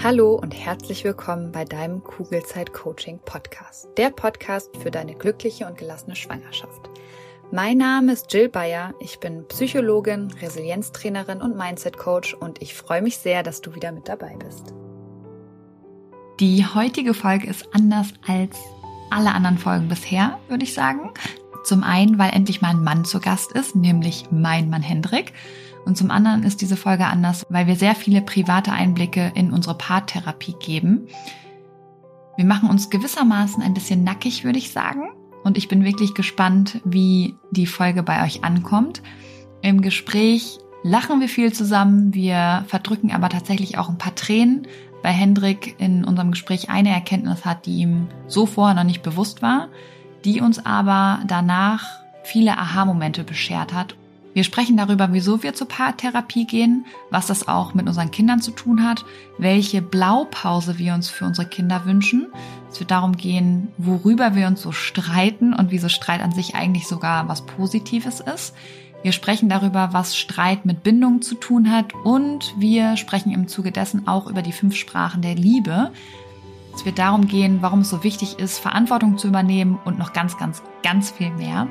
Hallo und herzlich willkommen bei deinem Kugelzeit Coaching Podcast. Der Podcast für deine glückliche und gelassene Schwangerschaft. Mein Name ist Jill Bayer. Ich bin Psychologin, Resilienztrainerin und Mindset Coach und ich freue mich sehr, dass du wieder mit dabei bist. Die heutige Folge ist anders als alle anderen Folgen bisher, würde ich sagen. Zum einen, weil endlich mal ein Mann zu Gast ist, nämlich mein Mann Hendrik. Und zum anderen ist diese Folge anders, weil wir sehr viele private Einblicke in unsere Paartherapie geben. Wir machen uns gewissermaßen ein bisschen nackig, würde ich sagen. Und ich bin wirklich gespannt, wie die Folge bei euch ankommt. Im Gespräch lachen wir viel zusammen, wir verdrücken aber tatsächlich auch ein paar Tränen, weil Hendrik in unserem Gespräch eine Erkenntnis hat, die ihm so vorher noch nicht bewusst war, die uns aber danach viele Aha-Momente beschert hat wir sprechen darüber, wieso wir zur Paartherapie gehen, was das auch mit unseren Kindern zu tun hat, welche Blaupause wir uns für unsere Kinder wünschen. Es wird darum gehen, worüber wir uns so streiten und wieso Streit an sich eigentlich sogar was Positives ist. Wir sprechen darüber, was Streit mit Bindung zu tun hat und wir sprechen im Zuge dessen auch über die fünf Sprachen der Liebe. Es wird darum gehen, warum es so wichtig ist, Verantwortung zu übernehmen und noch ganz, ganz, ganz viel mehr.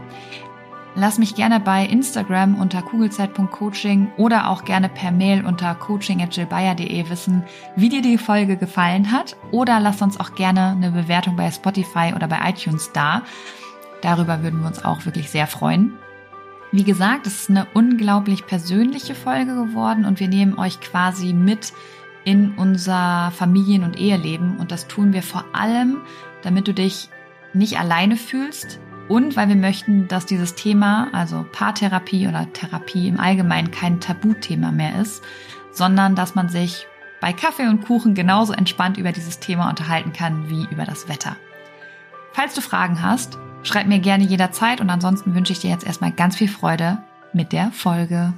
Lass mich gerne bei Instagram unter kugelzeit.coaching oder auch gerne per Mail unter coaching.jillbayer.de wissen, wie dir die Folge gefallen hat. Oder lass uns auch gerne eine Bewertung bei Spotify oder bei iTunes da. Darüber würden wir uns auch wirklich sehr freuen. Wie gesagt, es ist eine unglaublich persönliche Folge geworden und wir nehmen euch quasi mit in unser Familien- und Eheleben. Und das tun wir vor allem, damit du dich nicht alleine fühlst, und weil wir möchten, dass dieses Thema, also Paartherapie oder Therapie im Allgemeinen kein Tabuthema mehr ist, sondern dass man sich bei Kaffee und Kuchen genauso entspannt über dieses Thema unterhalten kann wie über das Wetter. Falls du Fragen hast, schreib mir gerne jederzeit und ansonsten wünsche ich dir jetzt erstmal ganz viel Freude mit der Folge.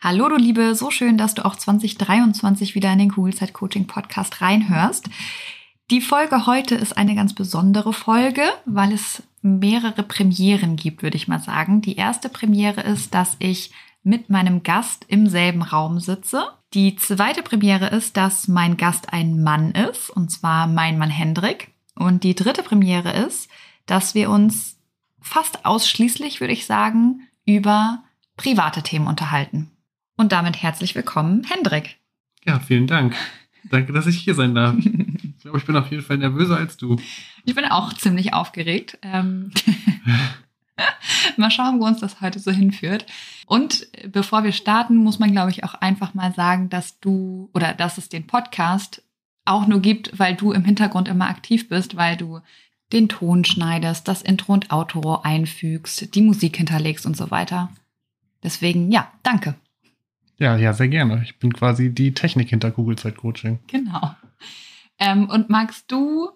Hallo du Liebe, so schön, dass du auch 2023 wieder in den Kugelzeit Coaching Podcast reinhörst. Die Folge heute ist eine ganz besondere Folge, weil es mehrere Premieren gibt, würde ich mal sagen. Die erste Premiere ist, dass ich mit meinem Gast im selben Raum sitze. Die zweite Premiere ist, dass mein Gast ein Mann ist, und zwar mein Mann Hendrik. Und die dritte Premiere ist, dass wir uns fast ausschließlich, würde ich sagen, über private Themen unterhalten. Und damit herzlich willkommen, Hendrik. Ja, vielen Dank. Danke, dass ich hier sein darf. Ich glaube, ich bin auf jeden Fall nervöser als du. Ich bin auch ziemlich aufgeregt. Ähm mal schauen, wo uns das heute so hinführt. Und bevor wir starten, muss man, glaube ich, auch einfach mal sagen, dass du oder dass es den Podcast auch nur gibt, weil du im Hintergrund immer aktiv bist, weil du den Ton schneidest, das Intro und Outro einfügst, die Musik hinterlegst und so weiter. Deswegen, ja, danke. Ja, ja, sehr gerne. Ich bin quasi die Technik hinter Google-Zeit Coaching. Genau. Ähm, und magst du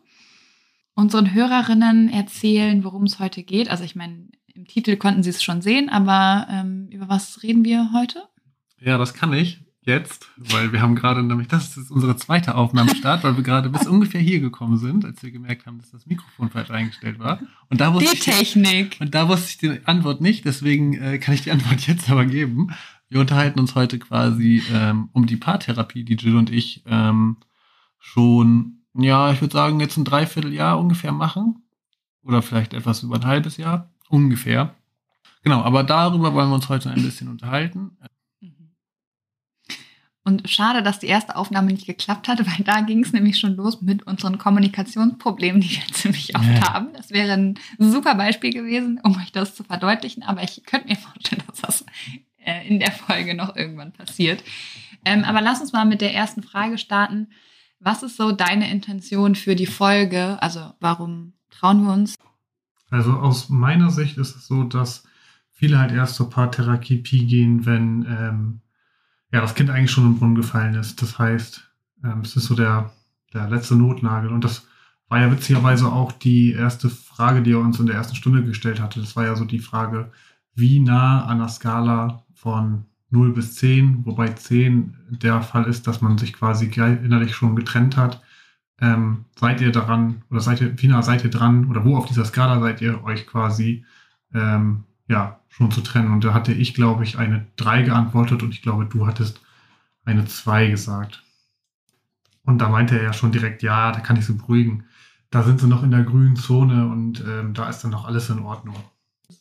unseren Hörerinnen erzählen, worum es heute geht? Also ich meine, im Titel konnten sie es schon sehen, aber ähm, über was reden wir heute? Ja, das kann ich jetzt, weil wir haben gerade nämlich, das ist unsere zweite Aufnahmestart, weil wir gerade bis ungefähr hier gekommen sind, als wir gemerkt haben, dass das Mikrofon falsch eingestellt war. Und da wusste die Technik. Ich, und da wusste ich die Antwort nicht, deswegen äh, kann ich die Antwort jetzt aber geben. Wir unterhalten uns heute quasi ähm, um die Paartherapie, die Jill und ich ähm, schon, ja, ich würde sagen, jetzt ein Dreivierteljahr ungefähr machen. Oder vielleicht etwas über ein halbes Jahr. Ungefähr. Genau, aber darüber wollen wir uns heute ein bisschen unterhalten. Und schade, dass die erste Aufnahme nicht geklappt hatte, weil da ging es nämlich schon los mit unseren Kommunikationsproblemen, die wir ziemlich oft ja. haben. Das wäre ein super Beispiel gewesen, um euch das zu verdeutlichen. Aber ich könnte mir vorstellen, dass das äh, in der Folge noch irgendwann passiert. Ähm, aber lass uns mal mit der ersten Frage starten. Was ist so deine Intention für die Folge? Also warum trauen wir uns? Also aus meiner Sicht ist es so, dass viele halt erst zur Paartherapie gehen, wenn ähm, ja, das Kind eigentlich schon im Brunnen gefallen ist. Das heißt, ähm, es ist so der, der letzte Notnagel. Und das war ja witzigerweise auch die erste Frage, die er uns in der ersten Stunde gestellt hatte. Das war ja so die Frage, wie nah an der Skala von 0 bis 10, wobei 10 der Fall ist, dass man sich quasi innerlich schon getrennt hat. Ähm, seid ihr daran oder seid ihr, wie nah seid ihr dran oder wo auf dieser Skala seid ihr euch quasi ähm, ja schon zu trennen? Und da hatte ich, glaube ich, eine 3 geantwortet und ich glaube, du hattest eine 2 gesagt. Und da meinte er ja schon direkt, ja, da kann ich sie beruhigen. Da sind sie noch in der grünen Zone und ähm, da ist dann noch alles in Ordnung.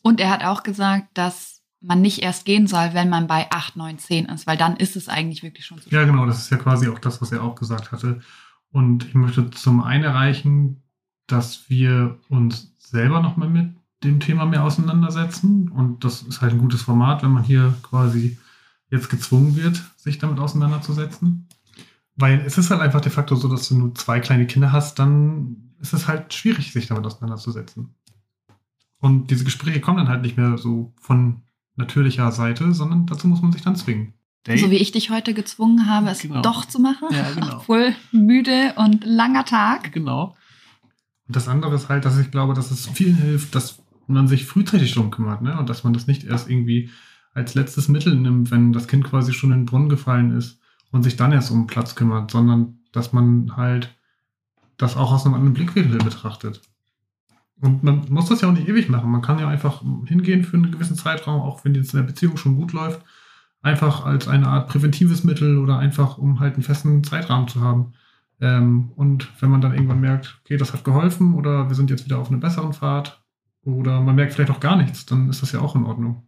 Und er hat auch gesagt, dass man nicht erst gehen soll, wenn man bei 8, 9, 10 ist, weil dann ist es eigentlich wirklich schon zu spät. Ja, genau, das ist ja quasi auch das, was er auch gesagt hatte. Und ich möchte zum einen erreichen, dass wir uns selber nochmal mit dem Thema mehr auseinandersetzen. Und das ist halt ein gutes Format, wenn man hier quasi jetzt gezwungen wird, sich damit auseinanderzusetzen. Weil es ist halt einfach de facto so, dass du nur zwei kleine Kinder hast, dann ist es halt schwierig, sich damit auseinanderzusetzen. Und diese Gespräche kommen dann halt nicht mehr so von natürlicher Seite, sondern dazu muss man sich dann zwingen. Dave? So wie ich dich heute gezwungen habe, es genau. doch zu machen. Ja, genau. Obwohl müde und langer Tag. Genau. Und das andere ist halt, dass ich glaube, dass es vielen hilft, dass man sich frühzeitig darum kümmert, ne? Und dass man das nicht erst irgendwie als letztes Mittel nimmt, wenn das Kind quasi schon in den Brunnen gefallen ist und sich dann erst um Platz kümmert, sondern dass man halt das auch aus einem anderen Blickwinkel betrachtet. Und man muss das ja auch nicht ewig machen. Man kann ja einfach hingehen für einen gewissen Zeitraum, auch wenn jetzt in der Beziehung schon gut läuft, einfach als eine Art präventives Mittel oder einfach, um halt einen festen Zeitrahmen zu haben. Ähm, und wenn man dann irgendwann merkt, okay, das hat geholfen oder wir sind jetzt wieder auf einer besseren Fahrt oder man merkt vielleicht auch gar nichts, dann ist das ja auch in Ordnung.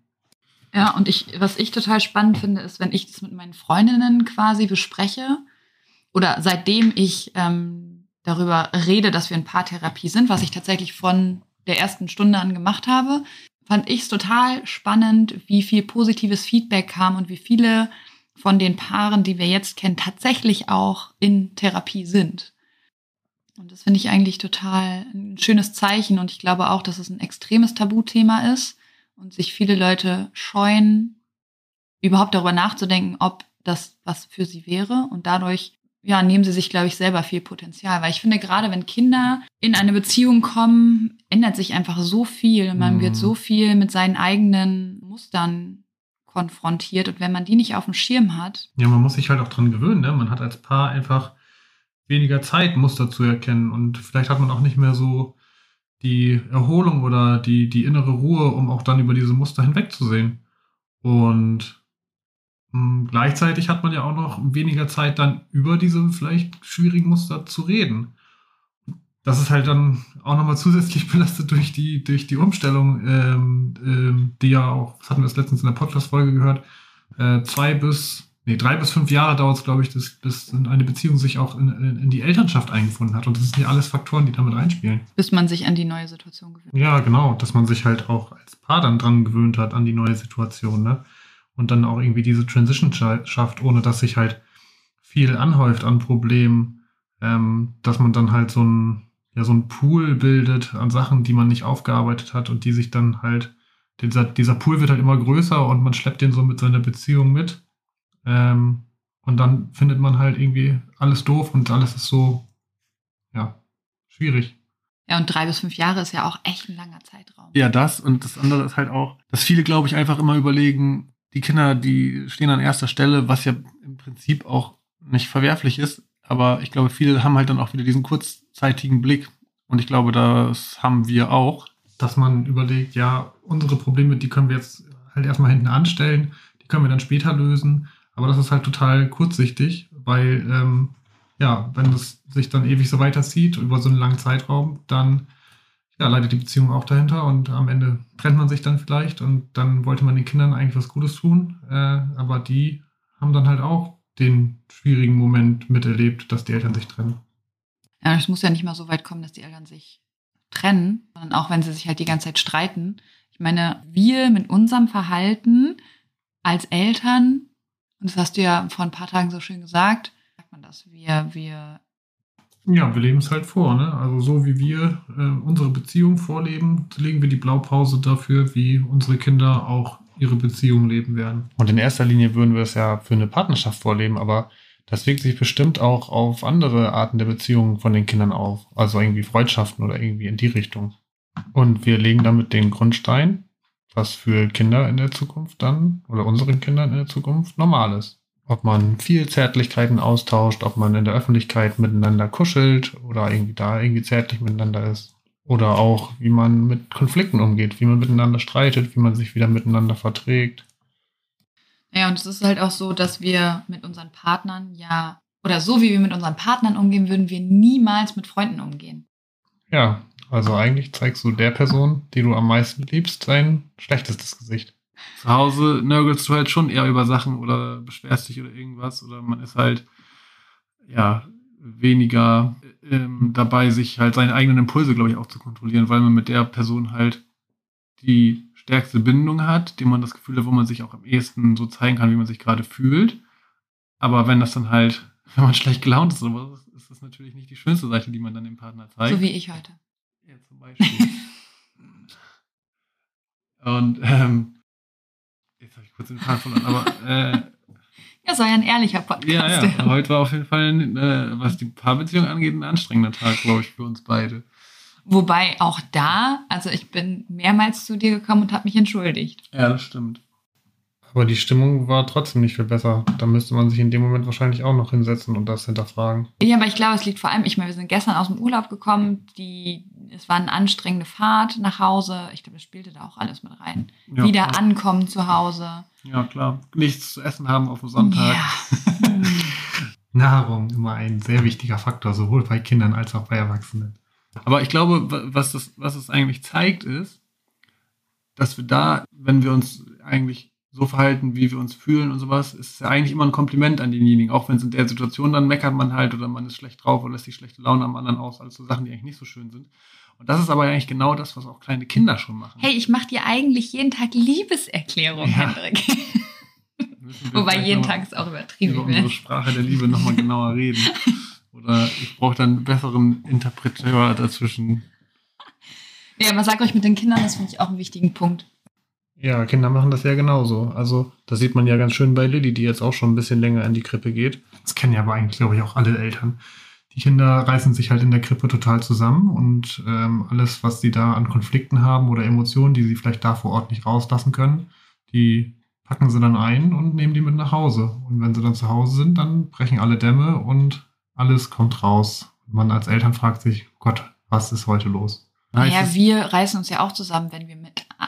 Ja, und ich, was ich total spannend finde, ist, wenn ich das mit meinen Freundinnen quasi bespreche oder seitdem ich ähm, darüber rede, dass wir in Paartherapie sind, was ich tatsächlich von der ersten Stunde an gemacht habe, fand ich es total spannend, wie viel positives Feedback kam und wie viele von den Paaren, die wir jetzt kennen, tatsächlich auch in Therapie sind. Und das finde ich eigentlich total ein schönes Zeichen und ich glaube auch, dass es ein extremes Tabuthema ist und sich viele Leute scheuen, überhaupt darüber nachzudenken, ob das was für sie wäre. Und dadurch, ja, nehmen sie sich, glaube ich, selber viel Potenzial. Weil ich finde, gerade wenn Kinder in eine Beziehung kommen, ändert sich einfach so viel. Man mhm. wird so viel mit seinen eigenen Mustern konfrontiert. Und wenn man die nicht auf dem Schirm hat. Ja, man muss sich halt auch dran gewöhnen. Ne? Man hat als Paar einfach weniger Zeit, Muster zu erkennen. Und vielleicht hat man auch nicht mehr so die Erholung oder die, die innere Ruhe, um auch dann über diese Muster hinwegzusehen. Und gleichzeitig hat man ja auch noch weniger Zeit, dann über diese vielleicht schwierigen Muster zu reden. Das ist halt dann auch nochmal zusätzlich belastet durch die, durch die Umstellung, ähm, ähm, die ja auch, das hatten wir das letztens in der Podcast-Folge gehört, äh, zwei bis nee, drei bis fünf Jahre dauert es, glaube ich, bis, bis eine Beziehung sich auch in, in, in, die Elternschaft eingefunden hat. Und das sind ja alles Faktoren, die damit reinspielen. Bis man sich an die neue Situation gewöhnt. Ja, genau. Dass man sich halt auch als Paar dann dran gewöhnt hat an die neue Situation, ne? Und dann auch irgendwie diese Transition schafft, ohne dass sich halt viel anhäuft an Problemen, ähm, dass man dann halt so ein, ja, so ein Pool bildet an Sachen, die man nicht aufgearbeitet hat und die sich dann halt, dieser, dieser Pool wird halt immer größer und man schleppt den so mit seiner Beziehung mit ähm, und dann findet man halt irgendwie alles doof und alles ist so, ja, schwierig. Ja, und drei bis fünf Jahre ist ja auch echt ein langer Zeitraum. Ja, das und das andere ist halt auch, dass viele, glaube ich, einfach immer überlegen, die Kinder, die stehen an erster Stelle, was ja im Prinzip auch nicht verwerflich ist. Aber ich glaube, viele haben halt dann auch wieder diesen kurzzeitigen Blick. Und ich glaube, das haben wir auch. Dass man überlegt, ja, unsere Probleme, die können wir jetzt halt erstmal hinten anstellen, die können wir dann später lösen. Aber das ist halt total kurzsichtig, weil, ähm, ja, wenn es sich dann ewig so weiterzieht über so einen langen Zeitraum, dann ja, leidet die Beziehung auch dahinter und am Ende trennt man sich dann vielleicht und dann wollte man den Kindern eigentlich was Gutes tun, äh, aber die haben dann halt auch den schwierigen Moment miterlebt, dass die Eltern sich trennen. Ja, es muss ja nicht mal so weit kommen, dass die Eltern sich trennen, sondern auch wenn sie sich halt die ganze Zeit streiten. Ich meine, wir mit unserem Verhalten als Eltern und das hast du ja vor ein paar Tagen so schön gesagt. Sagt man das? Wir, wir. Ja, wir leben es halt vor, ne? Also so wie wir äh, unsere Beziehung vorleben, legen wir die Blaupause dafür, wie unsere Kinder auch ihre Beziehung leben werden. Und in erster Linie würden wir es ja für eine Partnerschaft vorleben, aber das wirkt sich bestimmt auch auf andere Arten der Beziehungen von den Kindern auf. Also irgendwie Freundschaften oder irgendwie in die Richtung. Und wir legen damit den Grundstein was für Kinder in der Zukunft dann oder unseren Kindern in der Zukunft normal ist. Ob man viel Zärtlichkeiten austauscht, ob man in der Öffentlichkeit miteinander kuschelt oder irgendwie da irgendwie zärtlich miteinander ist. Oder auch, wie man mit Konflikten umgeht, wie man miteinander streitet, wie man sich wieder miteinander verträgt. Ja, und es ist halt auch so, dass wir mit unseren Partnern ja oder so wie wir mit unseren Partnern umgehen, würden wir niemals mit Freunden umgehen. Ja, also eigentlich zeigst du der Person, die du am meisten liebst, dein schlechtestes Gesicht. Zu Hause nörgelst du halt schon eher über Sachen oder beschwerst dich oder irgendwas oder man ist halt, ja, weniger ähm, dabei, sich halt seine eigenen Impulse, glaube ich, auch zu kontrollieren, weil man mit der Person halt die stärkste Bindung hat, dem man das Gefühl hat, wo man sich auch am ehesten so zeigen kann, wie man sich gerade fühlt. Aber wenn das dann halt, wenn man schlecht gelaunt ist, ist das natürlich nicht die schönste Seite, die man dann dem Partner zeigt. So wie ich heute. Ja, zum Beispiel. Und ähm, kurz den Faden verloren, aber äh, ja, ja ein ehrlicher Podcast ja, ja. werden. Heute war auf jeden Fall, äh, was die Paarbeziehung angeht, ein anstrengender Tag, glaube ich, für uns beide. Wobei auch da, also ich bin mehrmals zu dir gekommen und habe mich entschuldigt. Ja, das stimmt. Aber die Stimmung war trotzdem nicht viel besser. Da müsste man sich in dem Moment wahrscheinlich auch noch hinsetzen und das hinterfragen. Ja, aber ich glaube, es liegt vor allem, ich meine, wir sind gestern aus dem Urlaub gekommen, die, es war eine anstrengende Fahrt nach Hause. Ich glaube, das spielte da auch alles mit rein. Ja, Wieder klar. ankommen zu Hause. Ja, klar. Nichts zu essen haben auf dem Sonntag. Ja. Nahrung immer ein sehr wichtiger Faktor, sowohl bei Kindern als auch bei Erwachsenen. Aber ich glaube, wa- was das, was es eigentlich zeigt, ist, dass wir da, wenn wir uns eigentlich so verhalten, wie wir uns fühlen und sowas, ist ja eigentlich immer ein Kompliment an denjenigen. Auch wenn es in der Situation dann meckert man halt oder man ist schlecht drauf oder lässt die schlechte Laune am anderen aus, also so Sachen, die eigentlich nicht so schön sind. Und das ist aber eigentlich genau das, was auch kleine Kinder schon machen. Hey, ich mache dir eigentlich jeden Tag Liebeserklärung, Ja. Hendrik. Wobei jeden Tag ist auch übertrieben. über unsere Ne? Sprache der Liebe nochmal genauer reden. Oder ich brauche dann einen besseren Interpreteur dazwischen. Ja, aber sag euch mit den Kindern, das finde ich auch einen wichtigen Punkt. Ja, Kinder machen das ja genauso. Also, das sieht man ja ganz schön bei Lilly, die jetzt auch schon ein bisschen länger in die Krippe geht. Das kennen ja aber eigentlich, glaube ich, auch alle Eltern. Die Kinder reißen sich halt in der Krippe total zusammen und ähm, alles, was sie da an Konflikten haben oder Emotionen, die sie vielleicht da vor Ort nicht rauslassen können, die packen sie dann ein und nehmen die mit nach Hause. Und wenn sie dann zu Hause sind, dann brechen alle Dämme und alles kommt raus. Man als Eltern fragt sich, Gott, was ist heute los? Naja, wir reißen uns ja auch zusammen, wenn wir mit,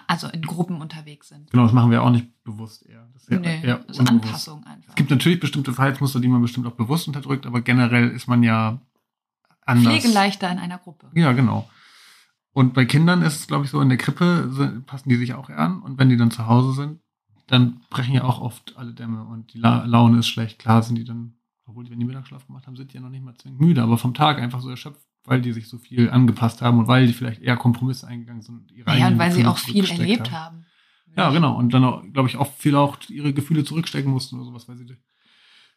also in Gruppen unterwegs sind. Genau, das machen wir auch nicht bewusst eher. Das ist eher, Nee, eher das ist. Anpassung einfach. Es gibt natürlich bestimmte Verhaltensmuster, die man bestimmt auch bewusst unterdrückt, aber generell ist man ja anders. Pflegeleichter in einer Gruppe. Ja, genau. Und bei Kindern ist es, glaube ich, so, in der Krippe passen die sich auch eher an. Und wenn die dann zu Hause sind, dann brechen ja auch oft alle Dämme und die La Laune ist schlecht. Klar sind die dann, obwohl die, wenn die Mittagsschlaf gemacht haben, sind die ja noch nicht mal zwingend müde, aber vom Tag einfach so erschöpft, weil die sich so viel angepasst haben und weil die vielleicht eher Kompromisse eingegangen sind. Und ihre Ja, und weil sie auch viel erlebt haben. ja, genau. Und dann, auch, glaube ich, auch viel auch ihre Gefühle zurückstecken mussten oder sowas, weil sie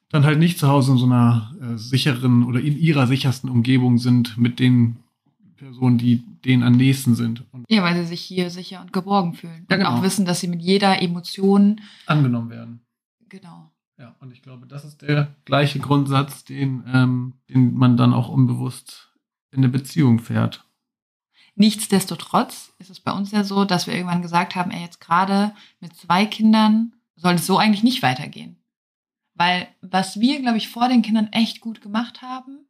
dann halt nicht zu Hause in so einer äh, sicheren oder in ihrer sichersten Umgebung sind mit den Personen, die denen am nächsten sind und Ja, weil sie sich hier sicher und geborgen fühlen. Ja, und genau. auch wissen, dass sie mit jeder Emotion, angenommen werden. genau. Ja, und ich glaube, das ist der gleiche Grundsatz, den, ähm, den man dann auch unbewusst in eine Beziehung fährt. Nichtsdestotrotz ist es bei uns ja so, dass wir irgendwann gesagt haben, ey, jetzt gerade mit zwei Kindern soll es so eigentlich nicht weitergehen. Weil was wir, glaube ich, vor den Kindern echt gut gemacht haben,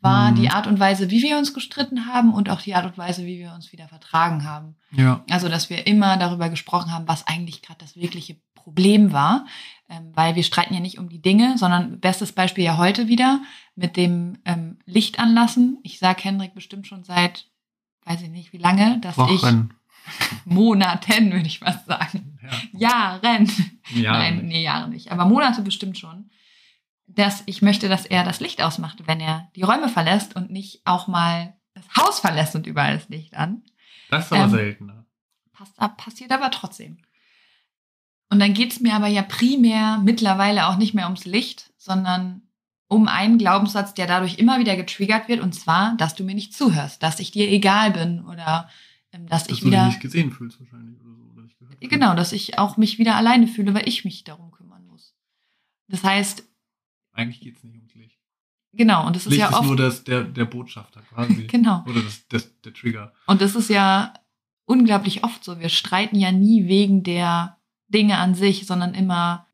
war Mhm. die Art und Weise, wie wir uns gestritten haben und auch die Art und Weise, wie wir uns wieder vertragen haben. Ja. Also, dass wir immer darüber gesprochen haben, was eigentlich gerade das wirkliche Problem war. Ähm, weil wir streiten ja nicht um die Dinge, sondern bestes Beispiel ja heute wieder mit dem ähm, Licht anlassen. Ich sag Hendrik bestimmt schon seit, weiß ich nicht wie lange, dass Wochen. ich Monaten, würde ich fast sagen. Ja. Jahren. ja. Nein, nee, Jahre nicht. Aber Monate bestimmt schon. Dass ich möchte, dass er das Licht ausmacht, wenn er die Räume verlässt und nicht auch mal das Haus verlässt und überall das Licht an. Das ist aber Ähm, seltener. Passt ab, passiert aber trotzdem. Und dann geht's mir aber ja primär mittlerweile auch nicht mehr ums Licht, sondern um einen Glaubenssatz, der dadurch immer wieder getriggert wird, und zwar, dass du mir nicht zuhörst, dass ich dir egal bin oder ähm, dass, Dass ich du dich wieder. nicht gesehen fühlst wahrscheinlich oder so. Oder nicht gehört. Genau, dass ich auch mich wieder alleine fühle, weil ich mich darum kümmern muss. Das heißt, Eigentlich geht es nicht ums Licht. genau, und das ist Licht ja ist oft. nur das, der, der Botschafter quasi. genau. Oder das, das, der Trigger. Und das ist ja unglaublich oft so. Wir streiten ja nie wegen der Dinge an sich, sondern immer,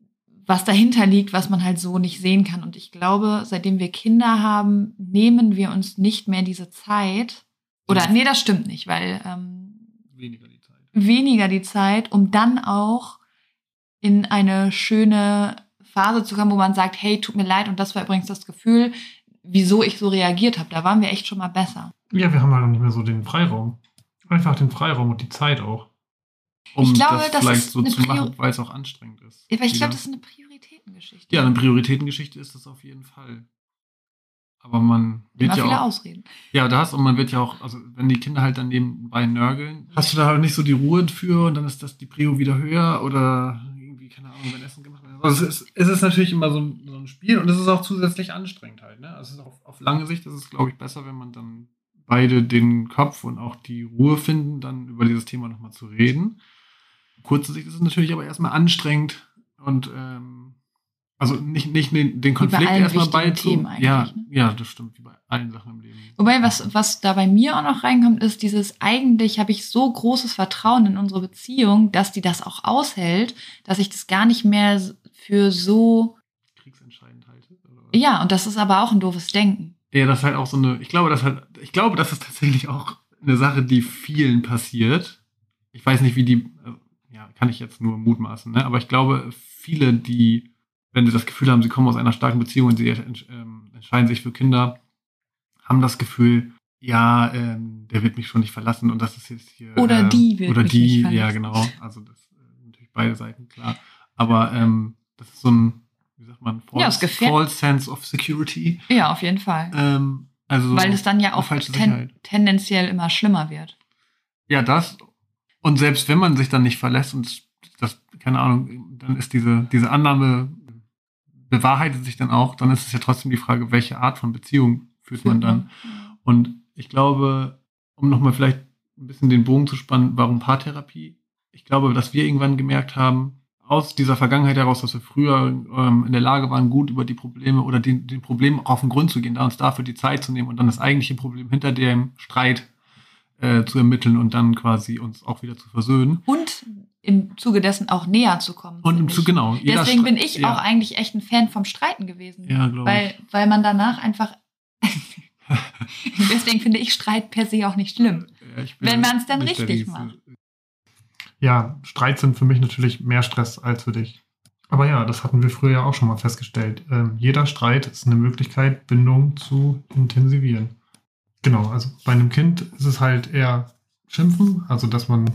was dahinter liegt, was man halt so nicht sehen kann. Und ich glaube, seitdem wir Kinder haben, nehmen wir uns nicht mehr diese Zeit. Oder nee, das stimmt nicht, weil ähm, Weniger die Zeit. weniger die Zeit, um dann auch in eine schöne Phase zu kommen, wo man sagt, hey, tut mir leid und das war übrigens das Gefühl, wieso ich so reagiert habe. Da waren wir echt schon mal besser. Ja, wir haben halt nicht mehr so den Freiraum. Einfach den Freiraum und die Zeit auch. Um ich glaube, das, das vielleicht so zu machen, weil es auch anstrengend ist. Aber ich glaube, das ist eine Prioritätengeschichte. Ja, eine Prioritätengeschichte ist das auf jeden Fall. Aber man wird Immer ja viele auch. Ausreden. Ja, das und man wird ja auch, also wenn die Kinder halt dann nebenbei nörgeln, hast du da halt nicht so die Ruhe für und dann ist das die Prio wieder höher oder irgendwie, keine Ahnung, wenn Essen gemacht wird. Also es ist, es ist natürlich immer so ein, so ein Spiel und es ist auch zusätzlich anstrengend halt. Ne? Also auf, auf lange Sicht ist es, glaube ich, besser, wenn man dann beide den Kopf und auch die Ruhe finden, dann über dieses Thema nochmal zu reden. Kurze Sicht ist es natürlich aber erstmal anstrengend und ähm, also nicht, nicht den, den Konflikt erstmal wichtigen beizu. Themen eigentlich, Ja, ne? ja, das stimmt, wie bei allen Sachen im Leben. Wobei, was, was da bei mir auch noch reinkommt, ist dieses, eigentlich habe ich so großes Vertrauen in unsere Beziehung, dass die das auch aushält, dass ich das gar nicht mehr für so, kriegsentscheidend halte. Oder? ja, und das ist aber auch ein doofes Denken. Ja, das ist halt auch so eine, ich glaube, das halt, ich glaube, das ist tatsächlich auch eine Sache, die vielen passiert. Ich weiß nicht, wie die, kann ich jetzt nur mutmaßen, ne? aber ich glaube, viele, die, wenn sie das Gefühl haben, sie kommen aus einer starken Beziehung und sie ähm, entscheiden sich für Kinder, haben das Gefühl, ja, ähm, der wird mich schon nicht verlassen und das ist jetzt hier. Oder ähm, die wird Oder mich die, nicht ja, verlassen. genau. Also das äh, natürlich beide Seiten, klar. Aber ähm, das ist so ein, wie sagt man, Ja, false, gefähr- false sense of security. Ja, auf jeden Fall. Ähm, also Weil es dann ja auch ten tendenziell immer schlimmer wird. Ja, das. Und selbst wenn man sich dann nicht verlässt und das, keine Ahnung, dann ist diese, diese Annahme bewahrheitet sich dann auch, dann ist es ja trotzdem die Frage, welche Art von Beziehung führt man dann. Und ich glaube, um nochmal vielleicht ein bisschen den Bogen zu spannen, warum Paartherapie? Ich glaube, dass wir irgendwann gemerkt haben, aus dieser Vergangenheit heraus, dass wir früher ähm, in der Lage waren, gut über die Probleme oder den, den Problemen auch auf den Grund zu gehen, da uns dafür die Zeit zu nehmen und dann das eigentliche Problem hinter dem Streit äh, zu ermitteln und dann quasi uns auch wieder zu versöhnen. Und im Zuge dessen auch näher zu kommen. Und im finde Zug, ich. genau. Deswegen bin ich ja, auch eigentlich echt ein Fan vom Streiten gewesen. Ja, glaube weil, weil man danach einfach. Deswegen finde ich Streit per se auch nicht schlimm. Ja, ich wenn man's dann nicht der richtig macht. Ja, Streits sind für mich natürlich mehr Stress als für dich. Aber ja, das hatten wir früher ja auch schon mal festgestellt. Ähm, jeder Streit ist eine Möglichkeit, Bindung zu intensivieren. Genau, also bei einem Kind ist es halt eher Schimpfen, also dass man,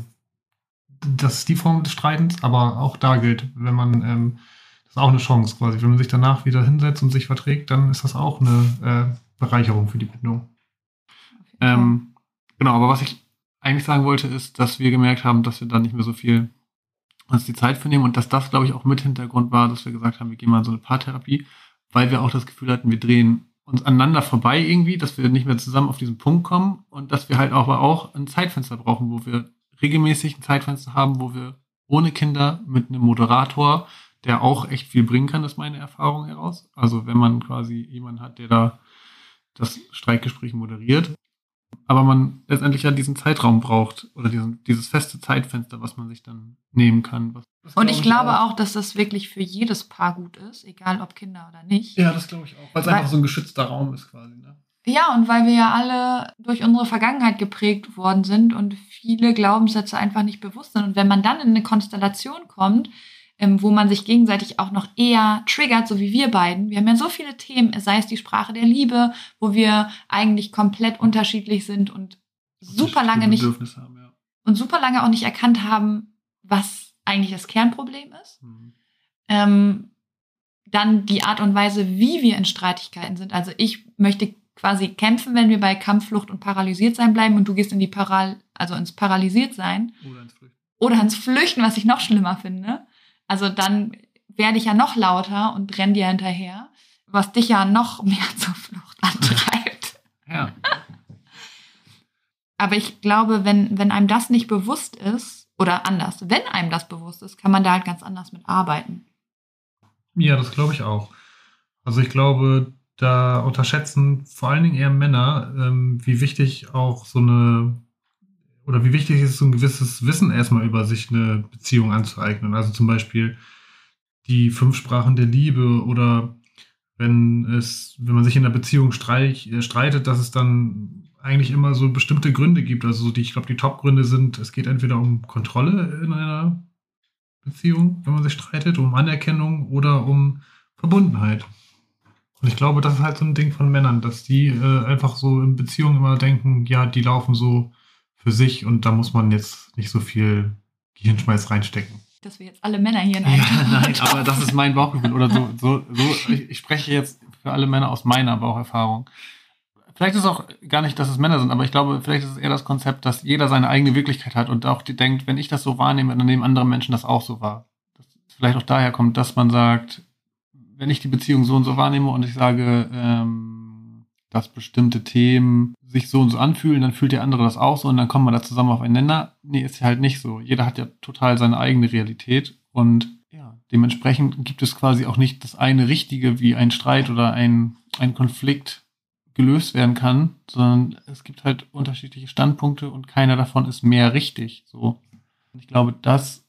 das ist die Form des Streitens, aber auch da gilt, wenn man, ähm, das ist auch eine Chance quasi. Wenn man sich danach wieder hinsetzt und sich verträgt, dann ist das auch eine äh, Bereicherung für die Bindung. Ähm, genau, aber was ich eigentlich sagen wollte, ist, dass wir gemerkt haben, dass wir da nicht mehr so viel uns die Zeit für nehmen und dass das, glaube ich, auch mit Hintergrund war, dass wir gesagt haben, wir gehen mal in so eine Paartherapie, weil wir auch das Gefühl hatten, wir drehen uns aneinander vorbei irgendwie, dass wir nicht mehr zusammen auf diesen Punkt kommen und dass wir halt aber auch ein Zeitfenster brauchen, wo wir regelmäßig ein Zeitfenster haben, wo wir ohne Kinder mit einem Moderator, der auch echt viel bringen kann, ist meine Erfahrung heraus. Also wenn man quasi jemanden hat, der da das Streitgespräch moderiert, aber man letztendlich ja diesen Zeitraum braucht oder diesen, dieses feste Zeitfenster, was man sich dann nehmen kann. Was, das Und ich glaube auch, dass das wirklich für jedes Paar gut ist, egal ob Kinder oder nicht. Ja, das glaube ich auch, weil es einfach so ein geschützter Raum ist quasi. Ne? Ja, und weil wir ja alle durch unsere Vergangenheit geprägt worden sind und viele Glaubenssätze einfach nicht bewusst sind. Und wenn man dann in eine Konstellation kommt, ähm, wo man sich gegenseitig auch noch eher triggert, so wie wir beiden. Wir haben ja so viele Themen, sei es die Sprache der Liebe, wo wir eigentlich komplett unterschiedlich sind und super lange nicht haben, ja. und super lange auch nicht erkannt haben, was eigentlich das Kernproblem ist. Mhm. Ähm, dann die Art und Weise, wie wir in Streitigkeiten sind. Also ich möchte quasi kämpfen, wenn wir bei Kampfflucht und paralysiert sein bleiben und du gehst in die Paral also ins paralysiert sein Oder ins Flüchten. oder ins Flüchten, was ich noch schlimmer finde. Also dann werde ich ja noch lauter und renn dir hinterher, was dich ja noch mehr zur Flucht antreibt. Ja. Aber ich glaube, wenn, wenn einem das nicht bewusst ist, oder anders, wenn einem das bewusst ist, kann man da halt ganz anders mit arbeiten. Ja, das glaube ich auch. Also ich glaube, da unterschätzen vor allen Dingen eher Männer, ähm, wie wichtig auch so eine oder wie wichtig ist so ein gewisses Wissen erstmal über sich eine Beziehung anzueignen. Also zum Beispiel die fünf Sprachen der Liebe oder wenn es, wenn man sich in der Beziehung streich, äh, streitet, dass es dann eigentlich immer so bestimmte Gründe gibt. Also so die, ich glaube, die Top-Gründe sind, es geht entweder um Kontrolle in einer Beziehung, wenn man sich streitet, um Anerkennung oder um Verbundenheit. Und ich glaube, das ist halt so ein Ding von Männern, dass die äh, einfach so in Beziehungen immer denken, ja, die laufen so für sich und da muss man jetzt nicht so viel Gehirnschmalz reinstecken. Dass wir jetzt alle Männer hier in einem Ja, nein, aber das ist mein Bauchgefühl. Oder so, so, so ich, ich spreche jetzt für alle Männer aus meiner Baucherfahrung. Vielleicht ist es auch gar nicht, dass es Männer sind, aber ich glaube, vielleicht ist es eher das Konzept, dass jeder seine eigene Wirklichkeit hat und auch die denkt, wenn ich das so wahrnehme, dann nehmen andere Menschen das auch so wahr. Das vielleicht auch daher kommt, dass man sagt, wenn ich die Beziehung so und so wahrnehme und ich sage, ähm, dass bestimmte Themen sich so und so anfühlen, dann fühlt der andere das auch so und dann kommen wir da zusammen auf einen Nenner. Nee, ist ja halt nicht so. Jeder hat ja total seine eigene Realität und ja, dementsprechend gibt es quasi auch nicht das eine Richtige, wie ein Streit oder ein, ein Konflikt gelöst werden kann, sondern es gibt halt unterschiedliche Standpunkte und keiner davon ist mehr richtig. So. Und ich glaube, das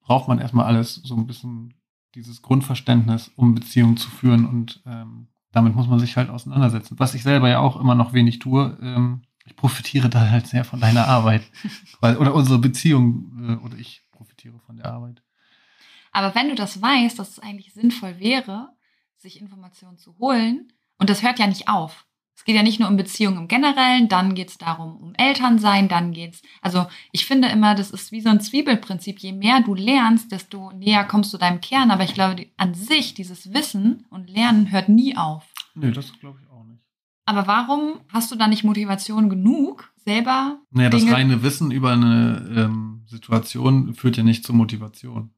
braucht man erstmal alles so ein bisschen dieses Grundverständnis, um Beziehungen zu führen und ähm, damit muss man sich halt auseinandersetzen. Was ich selber ja auch immer noch wenig tue. Ähm, ich profitiere da halt sehr von deiner Arbeit, oder unsere Beziehung äh, oder ich profitiere von der Arbeit. Aber wenn du das weißt, dass es eigentlich sinnvoll wäre, sich Informationen zu holen, und das hört ja nicht auf. Es geht ja nicht nur um Beziehungen im Generellen, dann geht es darum, um Elternsein, dann geht's. Also ich finde immer, das ist wie so ein Zwiebelprinzip. Je mehr du lernst, desto näher kommst du deinem Kern. Aber ich glaube, die, an sich, dieses Wissen und Lernen hört nie auf. Nee, das glaube ich auch nicht. Aber warum hast du da nicht Motivation genug, selber? Naja, das Dinge- reine Wissen über eine ähm, Situation führt ja nicht zur Motivation.